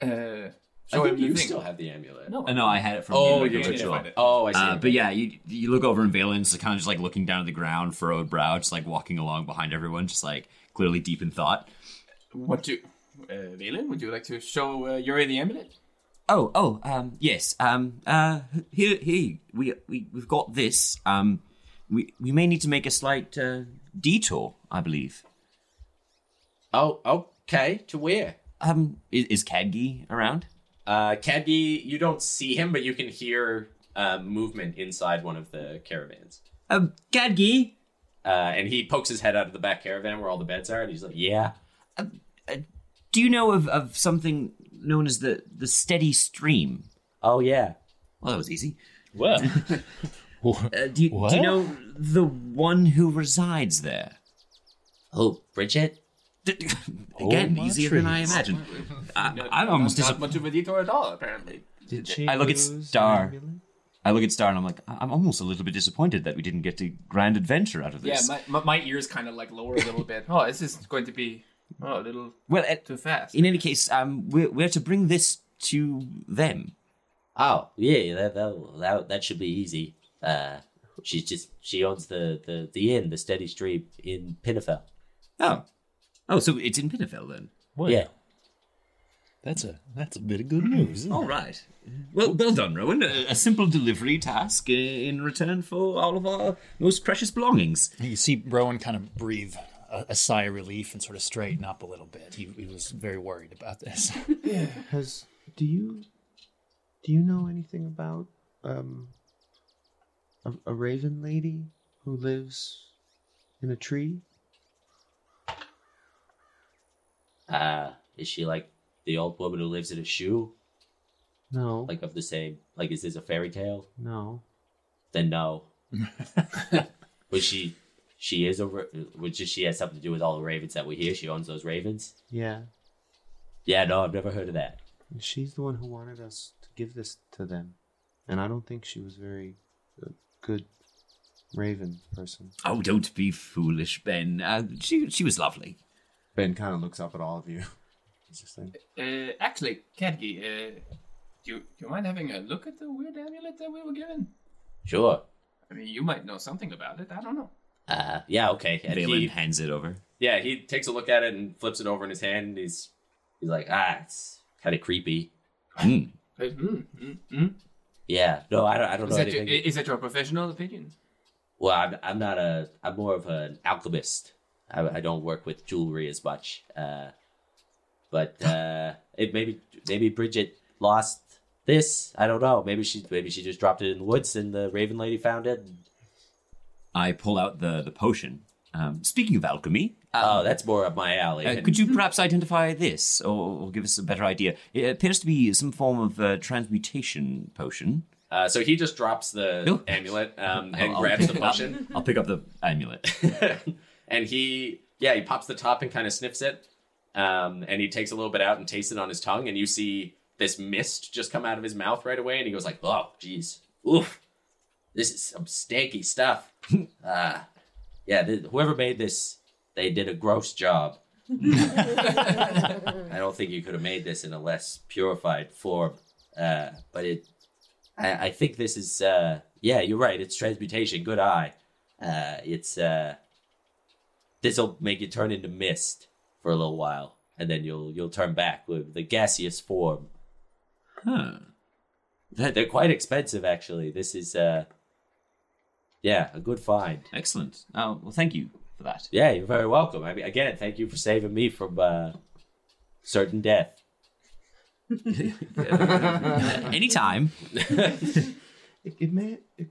Uh, I think you still have the amulet. No, Uh, no, I had it from Oh, the you ritual. did find. Oh, I see. Uh, but yeah, you you look over and Valen's kind of just like looking down at the ground, furrowed brow, just like walking along behind everyone, just like clearly deep in thought. What do, uh, Valen? Would you like to show uh, Yuri the amulet? Oh, oh, um, yes. Um, uh, here, here, we we we've got this. Um, we we may need to make a slight uh, detour, I believe. Oh, okay. To where? Um, is, is Kadgi around? Uh, Kadgi, you don't see him, but you can hear uh, movement inside one of the caravans. Um, Kadgi. Uh, and he pokes his head out of the back caravan where all the beds are, and he's like, "Yeah." Do you know of, of something known as the the steady stream? Oh yeah. Well, that was easy. Well, Uh, do, you, do you know the one who resides there? Oh, Bridget. Again, my easier than I imagined. I, I'm almost not disappointed. much of a detour at all, apparently. Did she I look at Star. I look at Star and I'm like, I- I'm almost a little bit disappointed that we didn't get a grand adventure out of Yeah, this. my, my, my ears kind of like lower a little bit. Oh, this is going to be oh, a little well, uh, too fast. in any case, um, we're, we're to bring this to them. Oh, yeah, that that that, that should be easy. Uh, she's just she owns the the the inn, the Steady Stream in Pinnefell. Oh, oh, so it's in Pinnefell then. Well, Yeah. That's a that's a bit of good news. isn't All it? right. Well, well done, Rowan. A, a simple delivery task uh, in return for all of our most precious belongings. You see Rowan kind of breathe a, a sigh of relief and sort of straighten up a little bit. He, he was very worried about this. Has do you do you know anything about um a, a raven lady who lives in a tree? Uh, is she like the old woman who lives in a shoe? No. Like of the same? Like is this a fairy tale? no. Then no. was she? She is a. ra- Which she has something to do with all the ravens that we hear. She owns those ravens. Yeah. Yeah, no, I've never heard of that. She's the one who wanted us to give this to them. And I don't think she was very uh, good raven person. Oh, don't be foolish, Ben. Uh, she she was lovely. Ben kind of looks up at all of you. He's just like, Uh, actually, Kadgi, uh, do you, do you mind having a look at the weird amulet that we were given? Sure. I mean, you might know something about it. I don't know. Uh, yeah, okay. And Valen he, hands it over. Yeah, he takes a look at it and flips it over in his hand. And he's he's like, ah, it's kind of creepy. Mm, mm, mm. Yeah, no, I don't. I don't Is, know that your, anything. is that your professional opinion? Well, I'm, I'm not a. I'm more of an alchemist. I, I don't work with jewelry as much. Uh, but uh, it maybe maybe Bridget lost this. I don't know. Maybe she maybe she just dropped it in the woods and the Raven Lady found it. I pull out the the potion. Um, speaking of alchemy, oh, that's more up my alley. Uh, could you perhaps identify this, or, or give us a better idea? It appears to be some form of uh, transmutation potion. uh, so he just drops the Oh. amulet um, and I'll- I'll grabs the it up. potion. I'll pick up the amulet. and he yeah he pops the top and kind of sniffs it um, and he takes a little bit out and tastes it on his tongue and you see this mist just come out of his mouth right away and he goes like oh jeez oof this is some stanky stuff Ah, yeah. th whoever made this, they did a gross job. I don't think you could have made this in a less purified form. Uh, but it, I, I think this is, uh, yeah, you're right. It's transmutation. Good eye. Uh, it's, uh, this'll make you turn into mist for a little while, and then you'll you'll turn back with the gaseous form. Huh. They're they're quite expensive, actually. This is, uh, yeah, a good find. Excellent. Oh, well, thank you for that. Yeah, you're very welcome. I mean, again, thank you for saving me from uh, certain death. Anytime. It, it may it,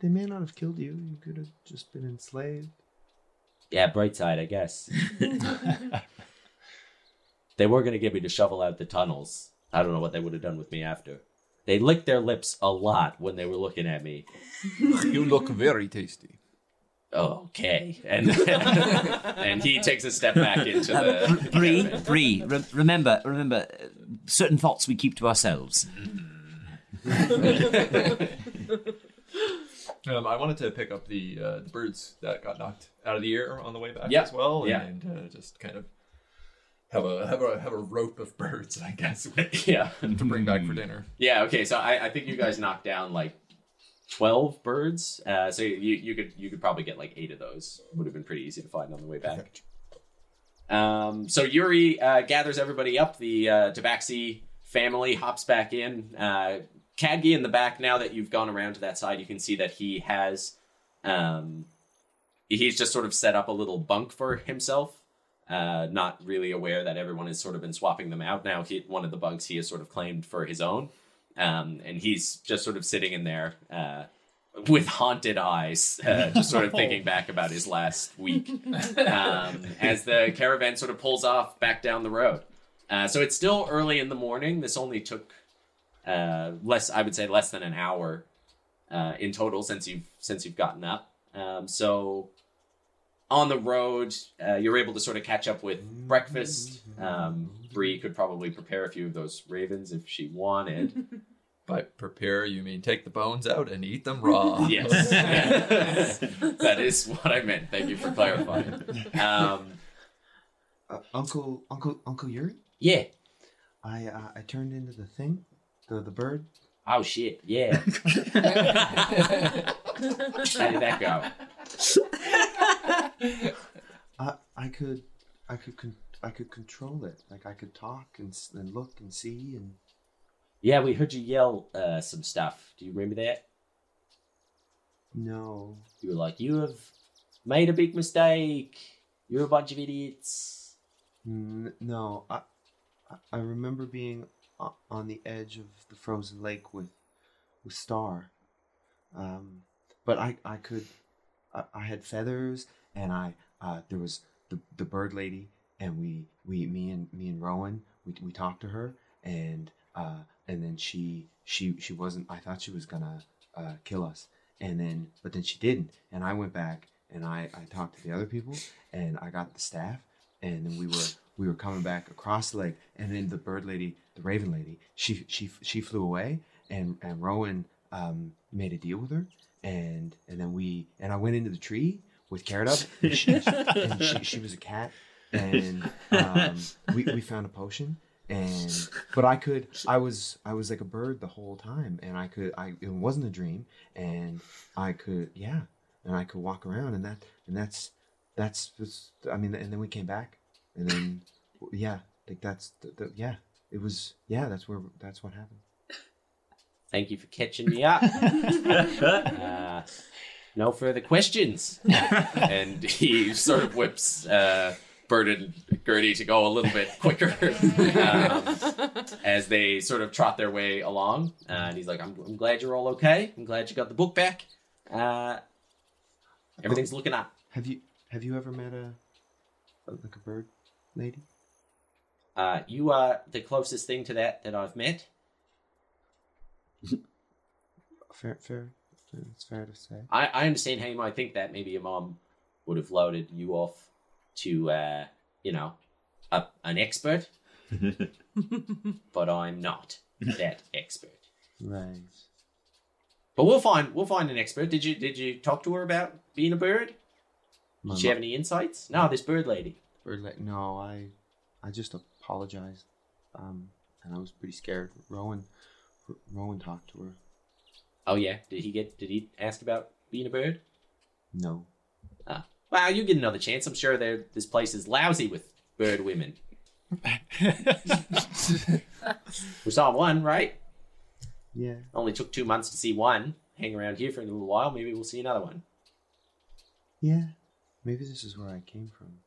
they may not have killed you. You could have just been enslaved. Yeah, bright side, I guess. they were going to get me to shovel out the tunnels. I don't know what they would have done with me after. They licked their lips a lot when they were looking at me. You look very tasty. Okay. and and he takes a step back into the Bree, Bree, re- remember, remember, uh, certain thoughts we keep to ourselves. Um, I wanted to pick up the uh, the birds that got knocked out of the air on the way back Yeah, as well, yeah. and uh, just kind of have a have a have a rope of birds, I guess, yeah. to bring back for dinner. yeah okay so I, I think you guys knocked down like 12 birds. Uh, so you, you could you could probably get like eight of those. Would have been pretty easy to find on the way back. Um, so yuri uh, gathers everybody up. The uh, tabaxi family hops back in. Uh, Kadgi in the back now that you've gone around to that side you can see that he has um, he's just sort of set up a little bunk for himself uh, not really aware that everyone has sort of been swapping them out now he, one of the bunks he has sort of claimed for his own um, and he's just sort of sitting in there uh, with haunted eyes, uh, just sort of thinking back about his last week um, as the caravan sort of pulls off back down the road. Uh, so it's still early in the morning. This only took uh, less, I would say, less than an hour uh, in total since you've since you've gotten up. Um, so on the road, uh, you're able to sort of catch up with breakfast. Um, Bree could probably prepare a few of those ravens if she wanted. By prepare, you mean take the bones out and eat them raw. Yes. that is what I meant. Thank you for clarifying. Um, Uh, Uncle, Uncle, Uncle Yuri. Yeah. I uh, I turned into the thing, the the bird. Oh shit. Yeah. How did that go? I I could I could con- I could control it. Like I could talk and s- and look and see and Yeah, we heard you yell uh, some stuff. Do you remember that? no. You were like, "You have made a big mistake. You're a bunch of idiots." N- no, I I- I remember being o- on the edge of the frozen lake with with Star. Um, but I I could I, I had feathers and I uh, there was the the bird lady and we we me and me and Rowan we we talked to her and uh and then she she she wasn't I thought she was gonna uh, kill us and then but then she didn't and I went back and I I talked to the other people and I got the staff and then we were we were coming back across the lake and then the bird lady the raven lady she she she flew away and and rowan um made a deal with her. And and then we and i went into the tree with carrot up. And she, and she, she was a cat. And um we, we found a potion. And but i could i was i was like a bird the whole time. And i could i it wasn't a dream. And i could yeah. And i could walk around and that and that's that's was I mean, and then we came back, and then yeah, like that's the, the, yeah, it was yeah, that's where that's what happened. Thank you for catching me up. uh, no further questions. and he sort of whips uh, Bert and Gertie to go a little bit quicker um, as they sort of trot their way along. Uh, and he's like, I'm, I'm glad you're all okay. I'm glad you got the book back. Uh, everything's looking up. Have you have you ever met a, a like a bird lady? Uh, you are the closest thing to that that I've met. Fair, fair, it's fair to say. I, I understand how you might think that. Maybe your mom would have loaded you off to, uh, you know, a, an expert. but I'm not that expert. Right. But we'll find we'll find an expert. Did you did you talk to her about being a bird? My Did she have any insights? No, this bird lady. Bird lady? No, I I just apologized, um, and I was pretty scared. Rowan, Rowan talked to her. Oh yeah, did he get? Did he ask about being a bird? No. Ah, well, you get another chance. I'm sure there this place is lousy with bird women. we saw one, right? Yeah. Only took two months to see one. Hang around here for a little while. Maybe we'll see another one. Yeah. Maybe this is where I came from.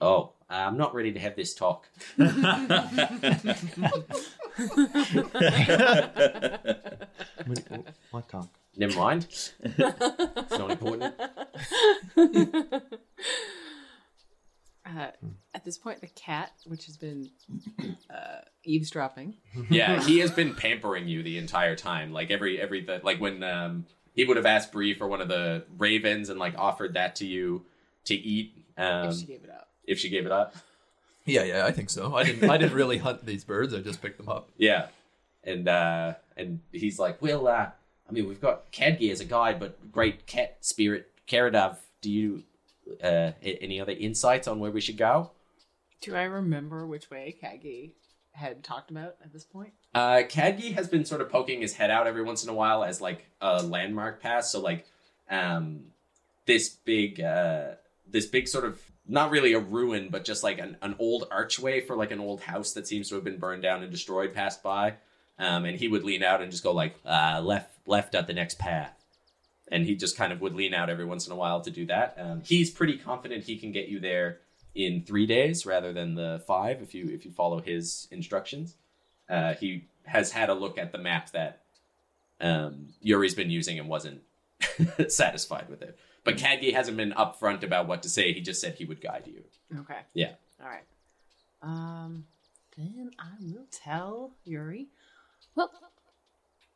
Oh, I'm not ready to have this talk. What, what talk? Never mind. It's not important. Uh, at this point, the cat, which has been uh, eavesdropping, yeah, he has been pampering you the entire time. Like every every the, like when um he would have asked Bree for one of the ravens and like offered that to you to eat. Um, if she gave it up. If she gave it up. Yeah, yeah, I think so. I didn't I didn't really hunt these birds. I just picked them up. Yeah, and uh And he's like, well, uh, I mean, we've got Kadgi as a guide, but great cat spirit, Karadov. Do you, uh, any other insights on where we should go? Do I remember which way Kadgi had talked about at this point? Uh, Kadgi has been sort of poking his head out every once in a while as like a landmark pass. So like, um, this big, uh, this big sort of not really a ruin, but just like an, an old archway for like an old house that seems to have been burned down and destroyed passed by. Um, and he would lean out and just go like, Uh, left, left at the next path. and he just kind of would lean out every once in a while to do that. Um, he's pretty confident he can get you there in three days rather than the five if you if you follow his instructions. Uh, he has had a look at the map that um, Yuri's been using and wasn't satisfied with it. But Kadgi hasn't been upfront about what to say. He just said he would guide you. Okay. Yeah. All right. Um, then I will tell Yuri. Well,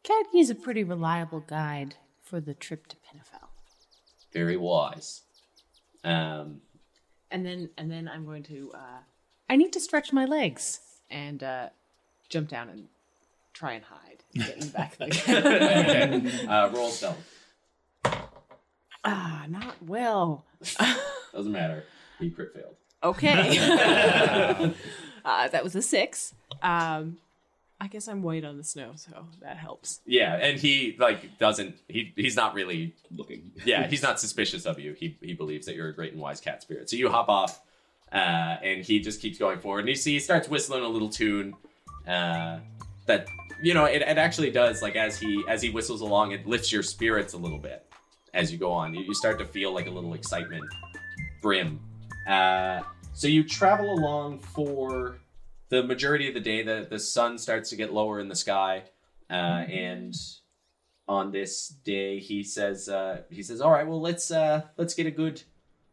Kadgi is a pretty reliable guide for the trip to Pinnefell. Very wise. Um, And then, and then I'm going to. Uh, I need to stretch my legs and uh, jump down and try and hide getting back okay. Uh, roll stealth. Ah, not well. Doesn't matter. He crit failed. Okay. uh, that was a six. Um, I guess I'm white on the snow, so that helps. Yeah, and he like doesn't. He he's not really. Looking. Yeah, he's not suspicious of you. He he believes that you're a great and wise cat spirit. So you hop off, uh, and he just keeps going forward. And you see, he starts whistling a little tune. Uh, that you know, it, it actually does. Like as he as he whistles along, it lifts your spirits a little bit as you go on. You, you start to feel like a little excitement brim. Uh, so you travel along for the majority of the day. The the sun starts to get lower in the sky, uh, and on this day he says uh, he says, "All right, well let's uh, let's get a good."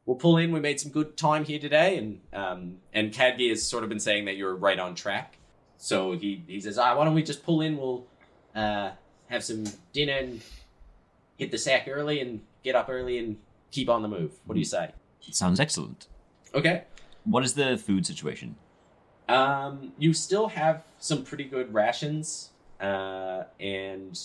We'll pull in. We made some good time here today, and um, and Kadgi has sort of been saying that you're right on track. So he he says, "Ah, why don't we just pull in? We'll uh, have some dinner and hit the sack early, and get up early and keep on the move. What do you say?" Sounds excellent. Okay. What is the food situation? Um, you still have some pretty good rations, uh, and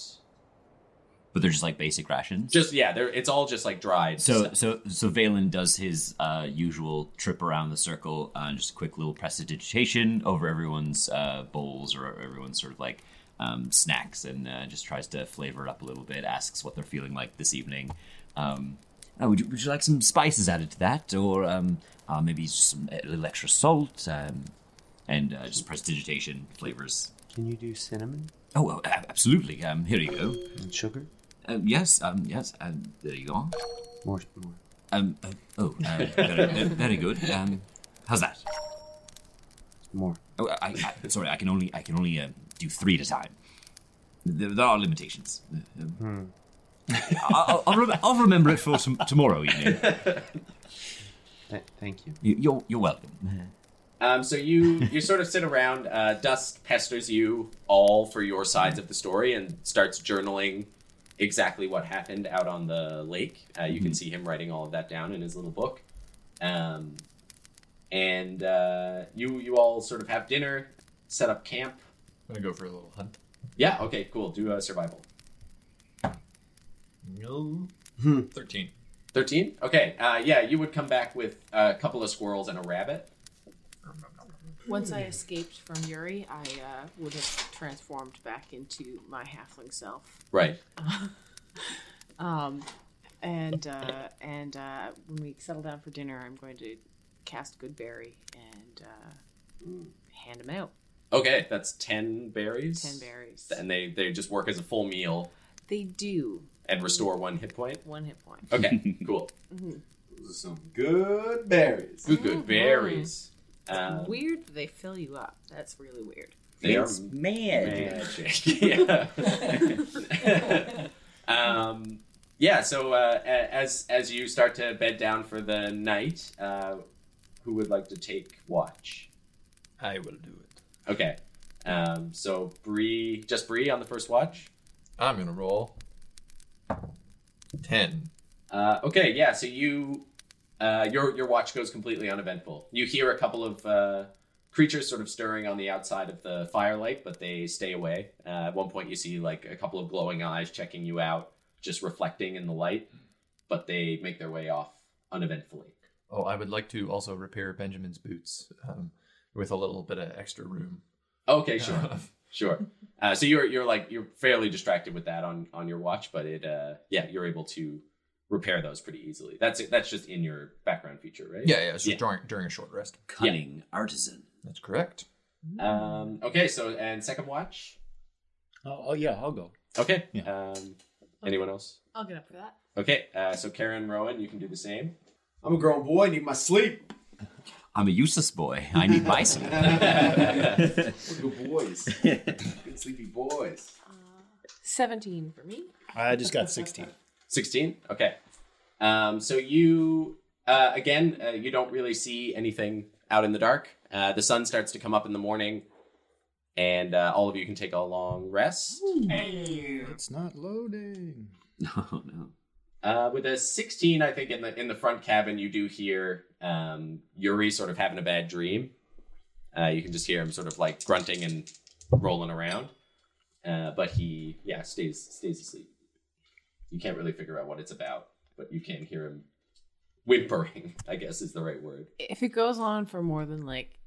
But they're just like basic rations. just yeah, they're it's all just like dried. So stuff. so so Valen does his uh, usual trip around the circle, uh, just a quick little prestidigitation over everyone's uh, bowls or everyone's sort of like um, snacks, and uh, just tries to flavor it up a little bit. Asks what they're feeling like this evening. Um, oh, would you would you like some spices added to that, or um, uh, maybe just some a little extra salt, um, and uh, just prestidigitation flavors. Can you do cinnamon Oh, oh, absolutely. Um, here you go. and sugar? Um, yes, um, yes. There you go. More, more. Um, uh, oh, uh, very, uh, very good. Um, how's that? More. Oh, I, I, sorry, I can only I can only uh, do three at a time. There, there are limitations. Um, I'll, I'll, rem- I'll remember it for tom- tomorrow evening. Th- thank you. You, you're you're welcome. Um, so you you sort of sit around. Uh, Dust pesters you all for your sides of the story and starts journaling exactly what happened out on the lake. Uh, you can see him writing all of that down in his little book. Um, and uh, you you all sort of have dinner, set up camp. I'm gonna go for a little hunt. Yeah. Okay. Cool. Do a survival. No. Thirteen. Thirteen. Okay. Uh, yeah. You would come back with a couple of squirrels and a rabbit. Once I escaped from Yuri, I uh, would have transformed back into my halfling self. Right. Um, and uh, and uh, when we settle down for dinner, I'm going to cast Good Berry and uh, hand them out. Okay. That's ten berries. Ten berries. And they they just work as a full meal They do and restore one hit point. one hit point. Okay. cool. Those are some good berries. Good, good berries. Um, Weird, they fill you up. That's really weird. they are It's mad. magic. yeah. um, yeah. So uh, as as you start to bed down for the night, uh, who would like to take watch? I will do it. Okay. Um, so Bree, just Bree on the first watch. I'm gonna roll. Ten. Uh, okay, yeah. So you, uh, your your watch goes completely uneventful. You hear a couple of uh, creatures sort of stirring on the outside of the firelight, but they stay away. Uh, at one point, you see like a couple of glowing eyes checking you out, just reflecting in the light, but they make their way off uneventfully. Oh, I would like to also repair Benjamin's boots um, with a little bit of extra room. Okay, sure, sure. Uh, so you're you're like you're fairly distracted with that on on your watch, but it uh, yeah, you're able to repair those pretty easily. That's that's just in your background feature, right? Yeah, yeah. It's just Yeah. during during a short rest. Cunning artisan. That's correct. Um, okay, so and second watch. Oh, oh yeah, I'll go. Okay. Yeah. Um, anyone else? I'll get up for that. Okay. Uh, so Karen, Rowan, you can do the same. I'm a grown boy. I need my sleep. I'm a useless boy. I need my sleep. We're good boys. good sleepy boys. Seventeen for me. I just got 16. 16 okay um, so you uh, again uh, you don't really see anything out in the dark uh, the sun starts to come up in the morning and uh, all of you can take a long rest It's not loading. no, no. Uh, with a 16 i think in the in the front cabin you do hear um, yuri sort of having a bad dream uh, you can just hear him sort of like grunting and rolling around uh, but he yeah stays stays asleep. You can't really figure out what it's about, but you can hear him whimpering. I guess is the right word. If it goes on for more than like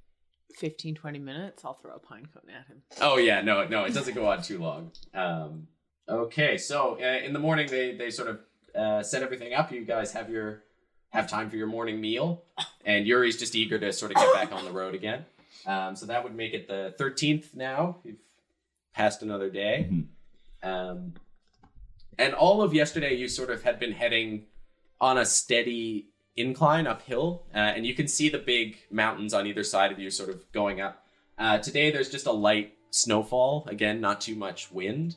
15, 20 minutes, I'll throw a pine cone at him. Oh yeah, no, no, it doesn't go on too long. Um, okay, so uh, in the morning they they sort of uh, set everything up. You guys have your have time for your morning meal, and Yuri's just eager to sort of get back on the road again. Um, so that would make it the thirteenth now. You've passed another day, um, and all of yesterday you sort of had been heading on a steady incline uphill, uh, and you can see the big mountains on either side of you, sort of going up. Uh, today there's just a light snowfall. Again, not too much wind.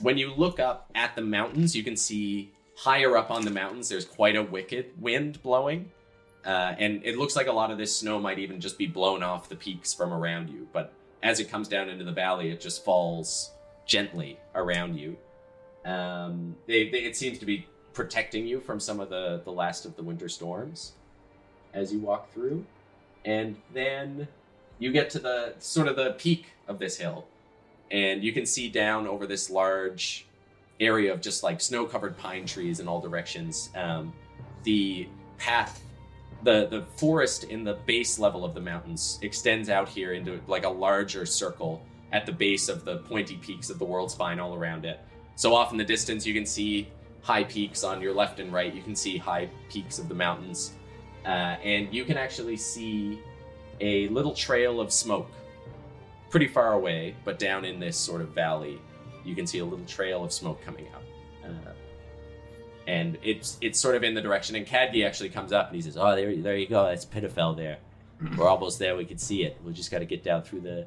When you look up at the mountains, you can see higher up on the mountains there's quite a wicked wind blowing. Uh, and it looks like a lot of this snow might even just be blown off the peaks from around you. But as it comes down into the valley, it just falls gently around you. Um, they, they, it seems to be protecting you from some of the, the last of the winter storms as you walk through. And then you get to the sort of the peak of this hill. And you can see down over this large area of just like snow covered pine trees in all directions. Um, the path, the, the forest in the base level of the mountains extends out here into like a larger circle at the base of the pointy peaks of the world spine all around it. So off in the distance, you can see high peaks on your left and right. You can see high peaks of the mountains. Uh, and you can actually see a little trail of smoke pretty far away, but down in this sort of valley, you can see a little trail of smoke coming out. Uh, and it's it's sort of in the direction. And Kadgi actually comes up and he says, "Oh, there, there you go. That's Pinnefell there. We're almost there. We can see it. We just got to get down through the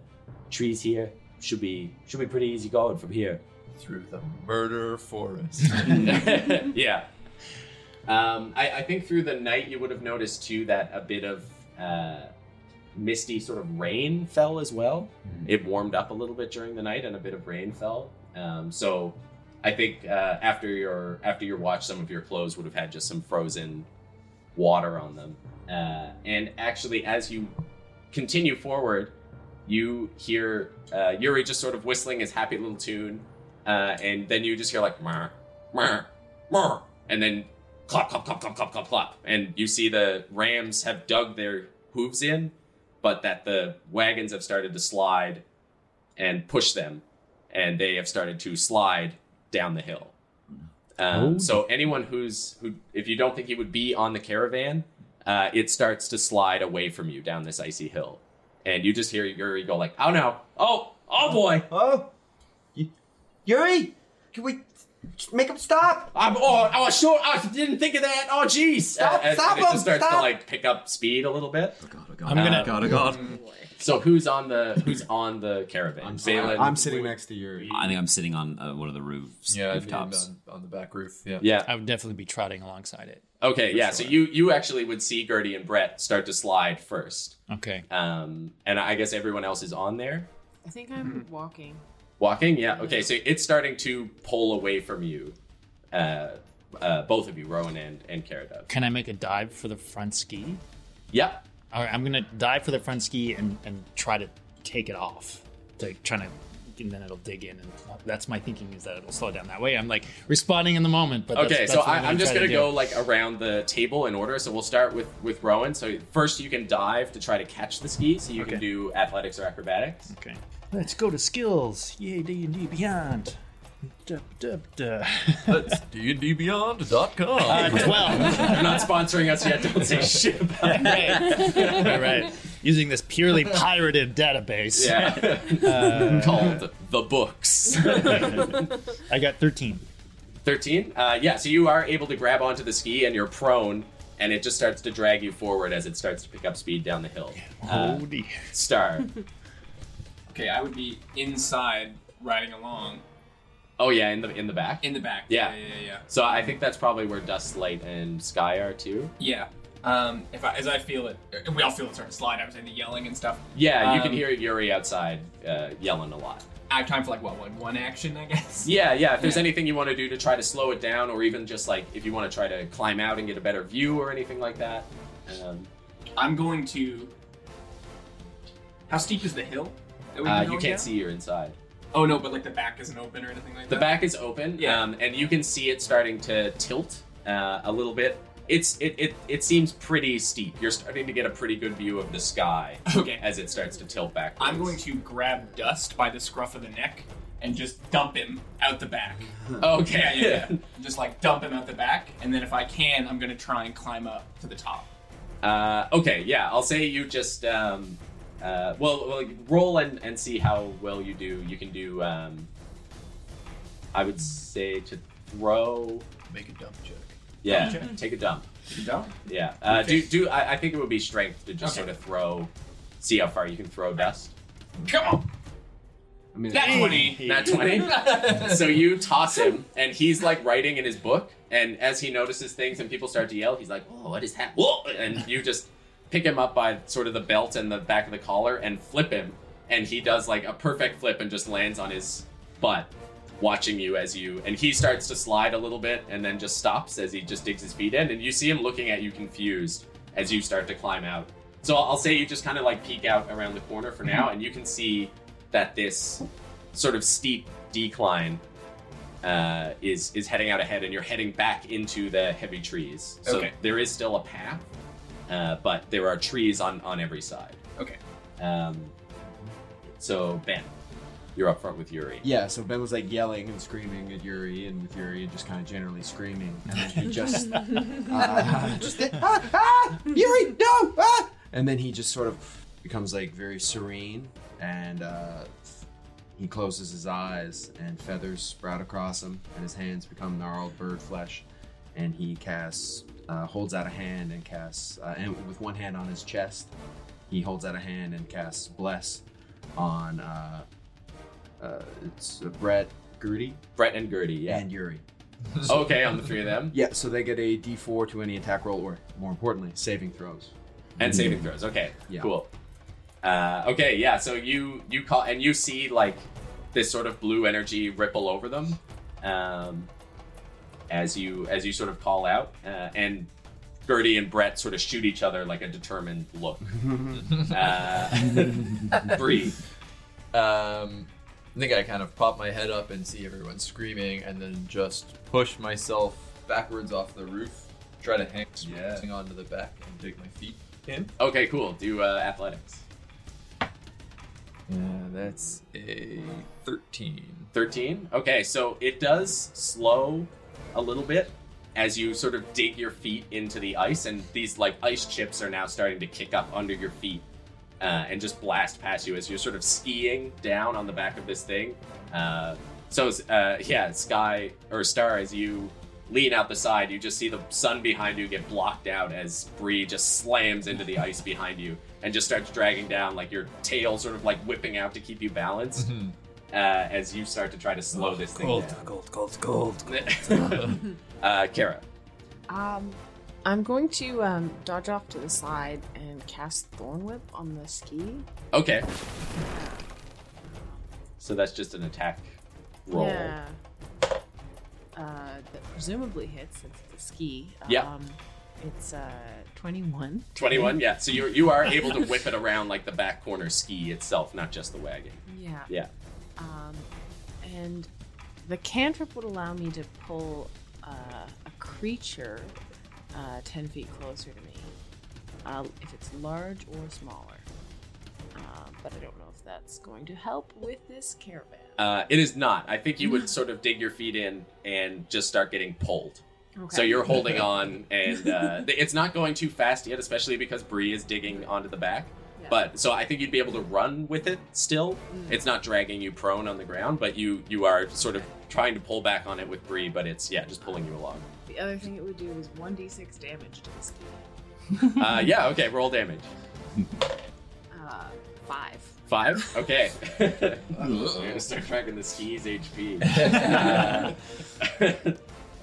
trees here. Should be should be pretty easy going from here." Through the murder forest. yeah. Um, I, I think through the night you would have noticed too that a bit of uh, misty sort of rain fell as well. It warmed up a little bit during the night, and a bit of rain fell. Um, so I think uh, after your after your watch, some of your clothes would have had just some frozen water on them. Uh, and actually, as you continue forward, you hear uh, Yuri just sort of whistling his happy little tune, uh, and then you just hear like mer, mer, mer, and then clop, clop, clop, clop, clop, clop, clop, and you see the rams have dug their hooves in, but that the wagons have started to slide and push them, and they have started to slide down the hill. Um, Oh. so anyone who's who, if you don't think he would be on the caravan, uh, it starts to slide away from you down this icy hill, and you just hear Yuri go like, "Oh no! Oh, oh boy! Oh, Y- Yuri, can we make him stop? I'm oh, oh sure, I didn't think of that. Oh jeez! Stop, and, stop and it him, just starts to like pick up speed a little bit. oh I'm gonna. God, oh God. So who's on the who's on the caravan? Balin- I'm sitting next to Yuri. I think I'm sitting on uh, one of the roofs, Yeah, rooftops. on, on the back roof. Yeah. Yeah. I would definitely be trotting alongside it. Okay. Yeah. So you you actually would see Gertie and Brett start to slide first, Okay. um, and I guess everyone else is on there I think I'm walking. walking. Yeah. Okay. So it's starting to pull away from you, uh, uh, both of you, Rowan and and Caradog. Can I make a dive for the front ski? Yep. All right, I'm gonna dive for the front ski and, and try to take it off. To try to, and then it'll dig in, and that's my thinking is that it'll slow down that way. I'm like responding in the moment, but that's, okay, that's so I, I'm just gonna to go like around the table in order. So we'll start with with Rowan. So first you can dive to try to catch the ski. So you can do athletics or acrobatics. Okay. Let's go to skills. Yay, D and D Beyond. That's dndbeyond.com. Uh, Twelve. They're not sponsoring us yet. Don't say shit about it. right. All right. Using this purely pirated database. Yeah. Called the books. I got thirteen. 13? Uh, yeah, so you are able to grab onto the ski and you're prone, and it just starts to drag you forward as it starts to pick up speed down the hill. Uh. Star. Okay, I would be inside riding along Oh yeah, in the in the back. in the back. Yeah. yeah, yeah. yeah. So I think that's probably where Dust Light and Sky are too. Yeah. Um, if I, as I feel it, uh, we all feel it start to slide. I was saying the yelling and stuff. Yeah, you can Um, hear Yuri outside uh, yelling a lot. I have time for like what one one action, I guess. Yeah, yeah. If there's Yeah. anything you want to do to try to slow it down, or even just like if you want to try to climb out and get a better view or anything like that. Um, I'm going to. How steep is the hill? that we've uh, you can't down? see you're inside. Oh no, but like the back isn't open or anything like The that. The back is open, Yeah. um, and you can see it starting to tilt uh, a little bit. It's it, it it seems pretty steep. You're starting to get a pretty good view of the sky Okay. as it starts to tilt back. I'm going to grab Dust by the scruff of the neck and just dump him out the back. Okay. Yeah, yeah, yeah. just like dump him out the back, and then if I can, I'm gonna try and climb up to the top. Uh, okay, yeah, I'll say you just um, uh, well, well, roll and, and see how well you do. You can do. Um, I would say to throw. Make a dump check. Yeah, Dump check? take a dump. You dump? Yeah, uh, Okay. do do. I, I think it would be strength to just Okay. sort of throw. See how far you can throw dust. Come on. I mean, That twenty. Not twenty. so you toss him, and he's like writing in his book. And as he notices things, and people start to yell, he's like, "Oh, what is that?" Whoa! And you just pick him up by sort of the belt and the back of the collar, and flip him. And he does like a perfect flip and just lands on his butt, watching you as you. And he starts to slide a little bit, and then just stops as he just digs his feet in. And you see him looking at you confused as you start to climb out. So I'll say you just kind of like peek out around the corner for now, and you can see that this sort of steep decline uh, is is heading out ahead, and you're heading back into the heavy trees. So Okay. there is still a path, uh, but there are trees on on every side. Okay. Um, so Ben, you're up front with Yuri. Yeah, so Ben was like yelling and screaming at Yuri, and with Yuri just kind of generally screaming, and then he just, uh, just ah, ah, Yuri, no, ah! and then he just sort of becomes like very serene, and uh, he closes his eyes, and feathers sprout across him, and his hands become gnarled bird flesh, and he casts, uh, holds out a hand and casts, uh, and with one hand on his chest, he holds out a hand and casts bless on. Uh, uh, it's uh, Brett, Gertie, Brett and Gertie, yeah. and Yuri. okay, on the three of them, Yeah, so they get a D4 to any attack roll, or more importantly, saving throws. and saving throws. Okay, Yeah. cool. Uh, okay, yeah. So you you call and you see like this sort of blue energy ripple over them um, as you as you sort of call out, uh, and Gertie and Brett sort of shoot each other like a determined look. uh, Bree, Um, I think I kind of pop my head up and see everyone screaming, and then just push myself backwards off the roof, try to hang Yeah. onto the back and dig my feet in. okay, cool. Do uh, athletics. Yeah, that's a thirteen. 13 okay so it does slow a little bit as you sort of dig your feet into the ice and these like ice chips are now starting to kick up under your feet uh, and just blast past you as you're sort of skiing down on the back of this thing. Uh, so uh, yeah sky or star as you lean out the side you just see the sun behind you get blocked out as Bree just slams into the ice behind you and just starts dragging down like your tail sort of like whipping out to keep you balanced uh, as you start to try to slow this thing Gold, down. gold, gold, gold. uh, Kara. Um, I'm going to um, dodge off to the side and cast Thorn Whip on the ski. Okay. So that's just an attack roll. Yeah. Uh, that presumably hits since it's a ski. Yeah. Um, it's uh 21. 21, yeah. So you you are able to whip it around like the back corner ski itself, not just the wagon. Yeah. Yeah. Um, and the cantrip would allow me to pull uh, a creature uh, 10 feet closer to me, uh, if it's large or smaller. Uh, but I don't know if that's going to help with this caravan. Uh, it is not. I think you would sort of dig your feet in and just start getting pulled. Okay. So you're holding on, and uh, it's not going too fast yet, especially because Bree is digging onto the back. Yeah. But so I think you'd be able to run with it still. Mm. It's not dragging you prone on the ground, but you you are sort of trying to pull back on it with Bree, but it's yeah, just pulling you along. The other thing it would do is 1d6 damage to the ski. Uh, yeah, okay, roll damage. Uh, five. Five? Okay. We're gonna start tracking the skis HP. Uh,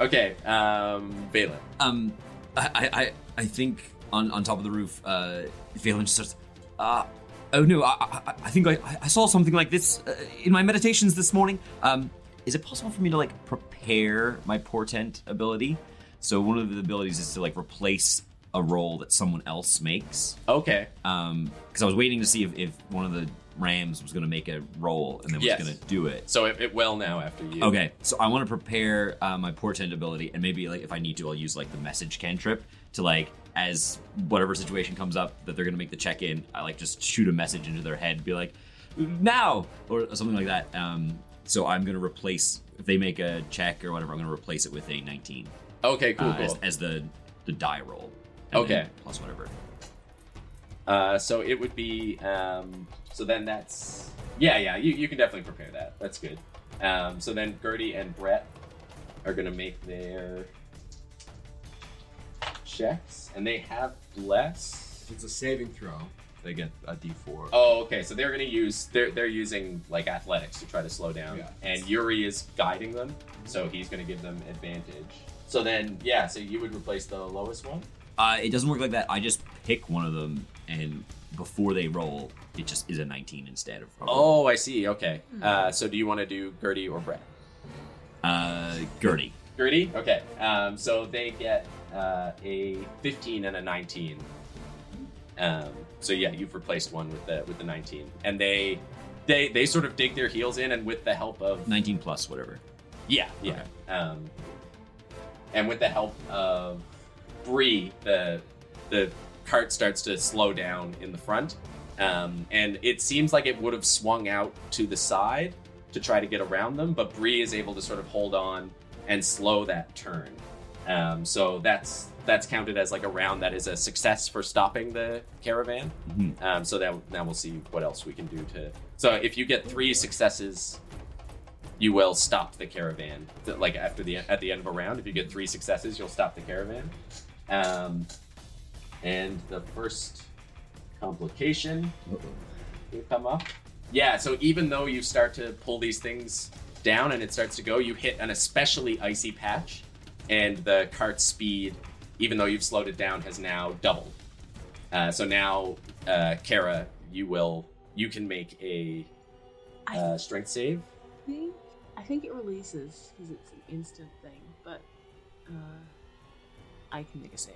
okay, um, Valen. Um, I, I, I- I think on, on top of the roof, uh, Valen just starts. Uh, oh no, I, I, I think I, I saw something like this uh, in my meditations this morning. Um, is it possible for me to like prepare my portent ability? So one of the abilities is to like replace a roll that someone else makes. Okay. Um, because I was waiting to see if, if one of the Rams was gonna make a roll and then was gonna do it. So it, it will now after you. Okay, so I want to prepare uh, my portent ability, and maybe like if I need to, I'll use like the message cantrip to like as whatever situation comes up that they're gonna make the check in. I like just shoot a message into their head, be like, now or something like that. Um, so I'm gonna replace if they make a check or whatever, I'm gonna replace it with a 19. Okay, cool, uh, As, cool. as the the die roll. Okay. plus whatever. Uh, so it would be. Um, so then that's. Yeah, yeah. You, you can definitely prepare that. That's good. Um, so then Gertie and Brett are gonna make their checks, and they have bless. If it's a saving throw, they get a D4. Oh, okay. So they're gonna use they're they're using like athletics to try to slow down, Yeah. and Yuri is guiding them, so he's gonna give them advantage. So then, yeah. So you would replace the lowest one. Uh, it doesn't work like that. I just pick one of them, and before they roll, it just is a 19 instead of. Oh, I see. Okay. Uh, so do you want to do Gertie or Brett? Uh, Gertie. Gertie? Okay. Um, so they get uh, a 15 and a 19. Um, so yeah, you've replaced one with the with the 19, and they they they sort of dig their heels in, and with the help of 19 plus whatever. Yeah, yeah. Um, and with the help of Bree, the the cart starts to slow down in the front, um, and it seems like it would have swung out to the side to try to get around them, but Bree is able to sort of hold on and slow that turn. Um, so that's that's counted as like a round that is a success for stopping the caravan. Mhm. Um, so that now we'll see what else we can do to. So if you get three successes you will stop the caravan. Like after the at the end of a round, if you get three successes, you'll stop the caravan. Um, and the first complication will come up. Yeah, so even though you start to pull these things down and it starts to go, you hit an especially icy patch, and the cart's speed, even though you've slowed it down, has now doubled. Uh, so now, uh, Kara, you will you can make a uh, strength save. think I think it releases because it's an instant thing, but uh, I can make a save.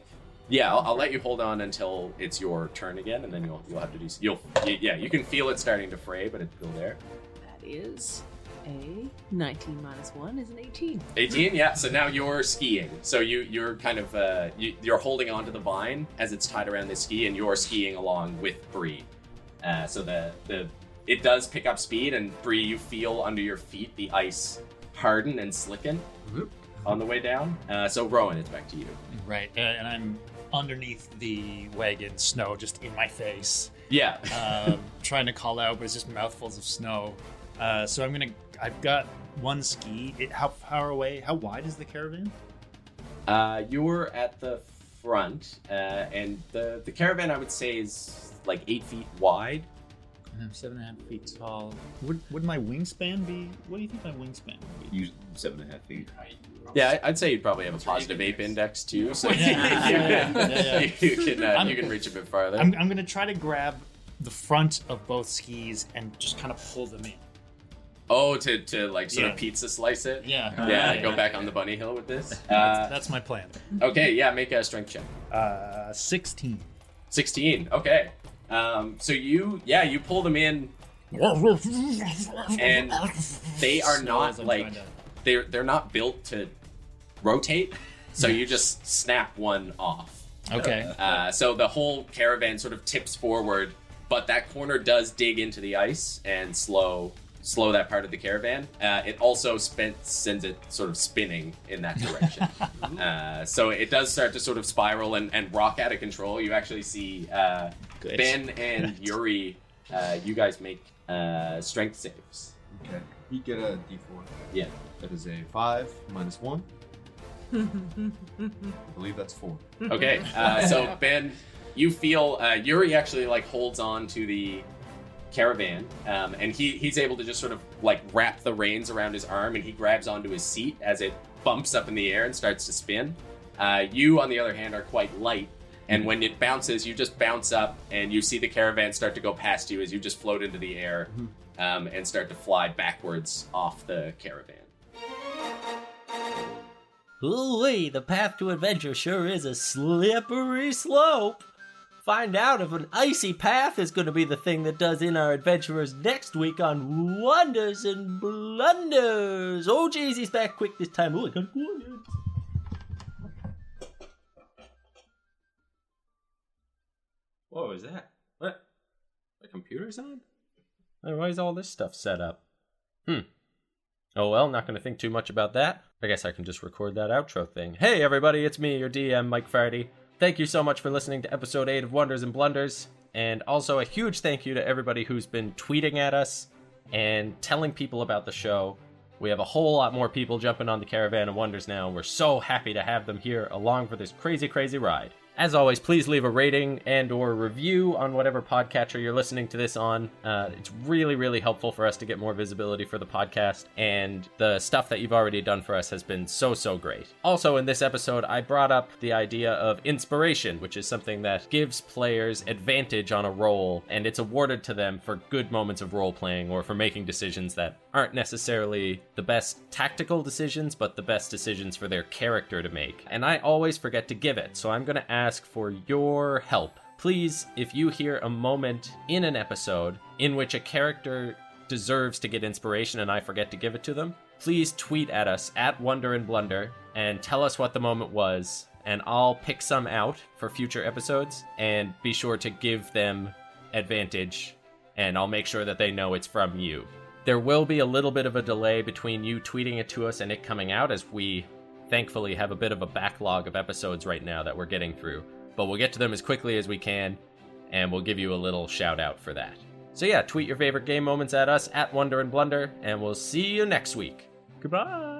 Yeah, I'll, I'll let you hold on until it's your turn again, and then you'll you'll have to do. You'll yeah, you can feel it starting to fray, but it's still there. That is a 19 minus 1 is an 18. 18, yeah. So now you're skiing. So you you're kind of uh, you, you're holding onto the vine as it's tied around the ski, and you're skiing along with Bree. Uh, so the the it does pick up speed, and Bree, you feel under your feet the ice harden and slicken on the way down. Uh, so Rowan, it's back to you. Right, uh, and I'm underneath the wagon, snow just in my face. Yeah. um, trying to call out, but it's just mouthfuls of snow. Uh, so I'm gonna. I've got one ski. It, how far away? How wide is the caravan? Uh, you're at the front, uh, and the the caravan I would say is like eight feet wide. And I'm seven and a half feet tall. Would would my wingspan be? What do you think my wingspan would be? You seven and a half feet. Yeah, I- I'd say you'd probably have a positive ape index too, so Yeah, yeah, yeah, yeah, yeah. you can uh, you can reach a bit farther. I'm, I'm gonna try to grab the front of both skis and just kind of pull them in. Oh, to to like sort Yeah. of pizza slice it. Yeah. yeah. Yeah, go back on the bunny hill with this. That's, Uh, that's my plan. okay, yeah, make a strength check. Uh, sixteen. 16. Okay. Um, so you, yeah, you pull them in, and they are not like to- they're they're not built to rotate. So you just snap one off. Okay. Uh, so the whole caravan sort of tips forward, but that corner does dig into the ice and slow slow that part of the caravan. Uh, it also spin, sends it sort of spinning in that direction. uh, so it does start to sort of spiral and, and rock out of control. You actually see uh, Ben and Yuri. Uh, you guys make uh, strength saves. Okay. You get a D4. Yeah. That is a 5 minus 1. I believe that's 4. Okay, uh, so Ben, you feel uh, Yuri actually like holds on to the caravan, um, and he he's able to just sort of like wrap the reins around his arm, and he grabs onto his seat as it bumps up in the air and starts to spin. Uh, you, on the other hand, are quite light, and when it bounces, you just bounce up, and you see the caravan start to go past you as you just float into the air um, and start to fly backwards off the caravan. Ooh, the path to adventure sure is a slippery slope. Find out if an icy path is going to be the thing that does in our adventurers next week on Wonders and Blunders. Oh, jeez, he's back quick this time. Oh, I got quiet. What was that? What? The computer's on? Why is all this stuff set up? Hmm. Oh well, not going to think too much about that. I guess I can just record that outro thing. Hey everybody, it's me, your DM, Mike Farty. Thank you so much for listening to episode 8 of Wonders and Blunders. And also a huge thank you to everybody who's been tweeting at us and telling people about the show. We have a whole lot more people jumping on the Caravan of Wonders now, and we're so happy to have them here along for this crazy, crazy ride. As always, please leave a rating and or review on whatever podcatcher you're listening to this on. Uh, it's really, really helpful for us to get more visibility for the podcast, and the stuff that you've already done for us has been so, so great. Also, in this episode, I brought up the idea of inspiration, which is something that gives players advantage on a roll, and it's awarded to them for good moments of role playing or for making decisions that aren't necessarily the best tactical decisions, but the best decisions for their character to make. And I always forget to give it, so I'm going to ask for your help. Please, if you hear a moment in an episode in which a character deserves to get inspiration and I forget to give it to them, please tweet at us at Wonder and Blunder and tell us what the moment was, and I'll pick some out for future episodes and be sure to give them advantage, and I'll make sure that they know it's from you. There will be a little bit of a delay between you tweeting it to us and it coming out as we thankfully have a bit of a backlog of episodes right now that we're getting through. But we'll get to them as quickly as we can, and we'll give you a little shout out for that. So yeah, tweet your favorite game moments at us at Wonder and Blunder, and we'll see you next week. Goodbye.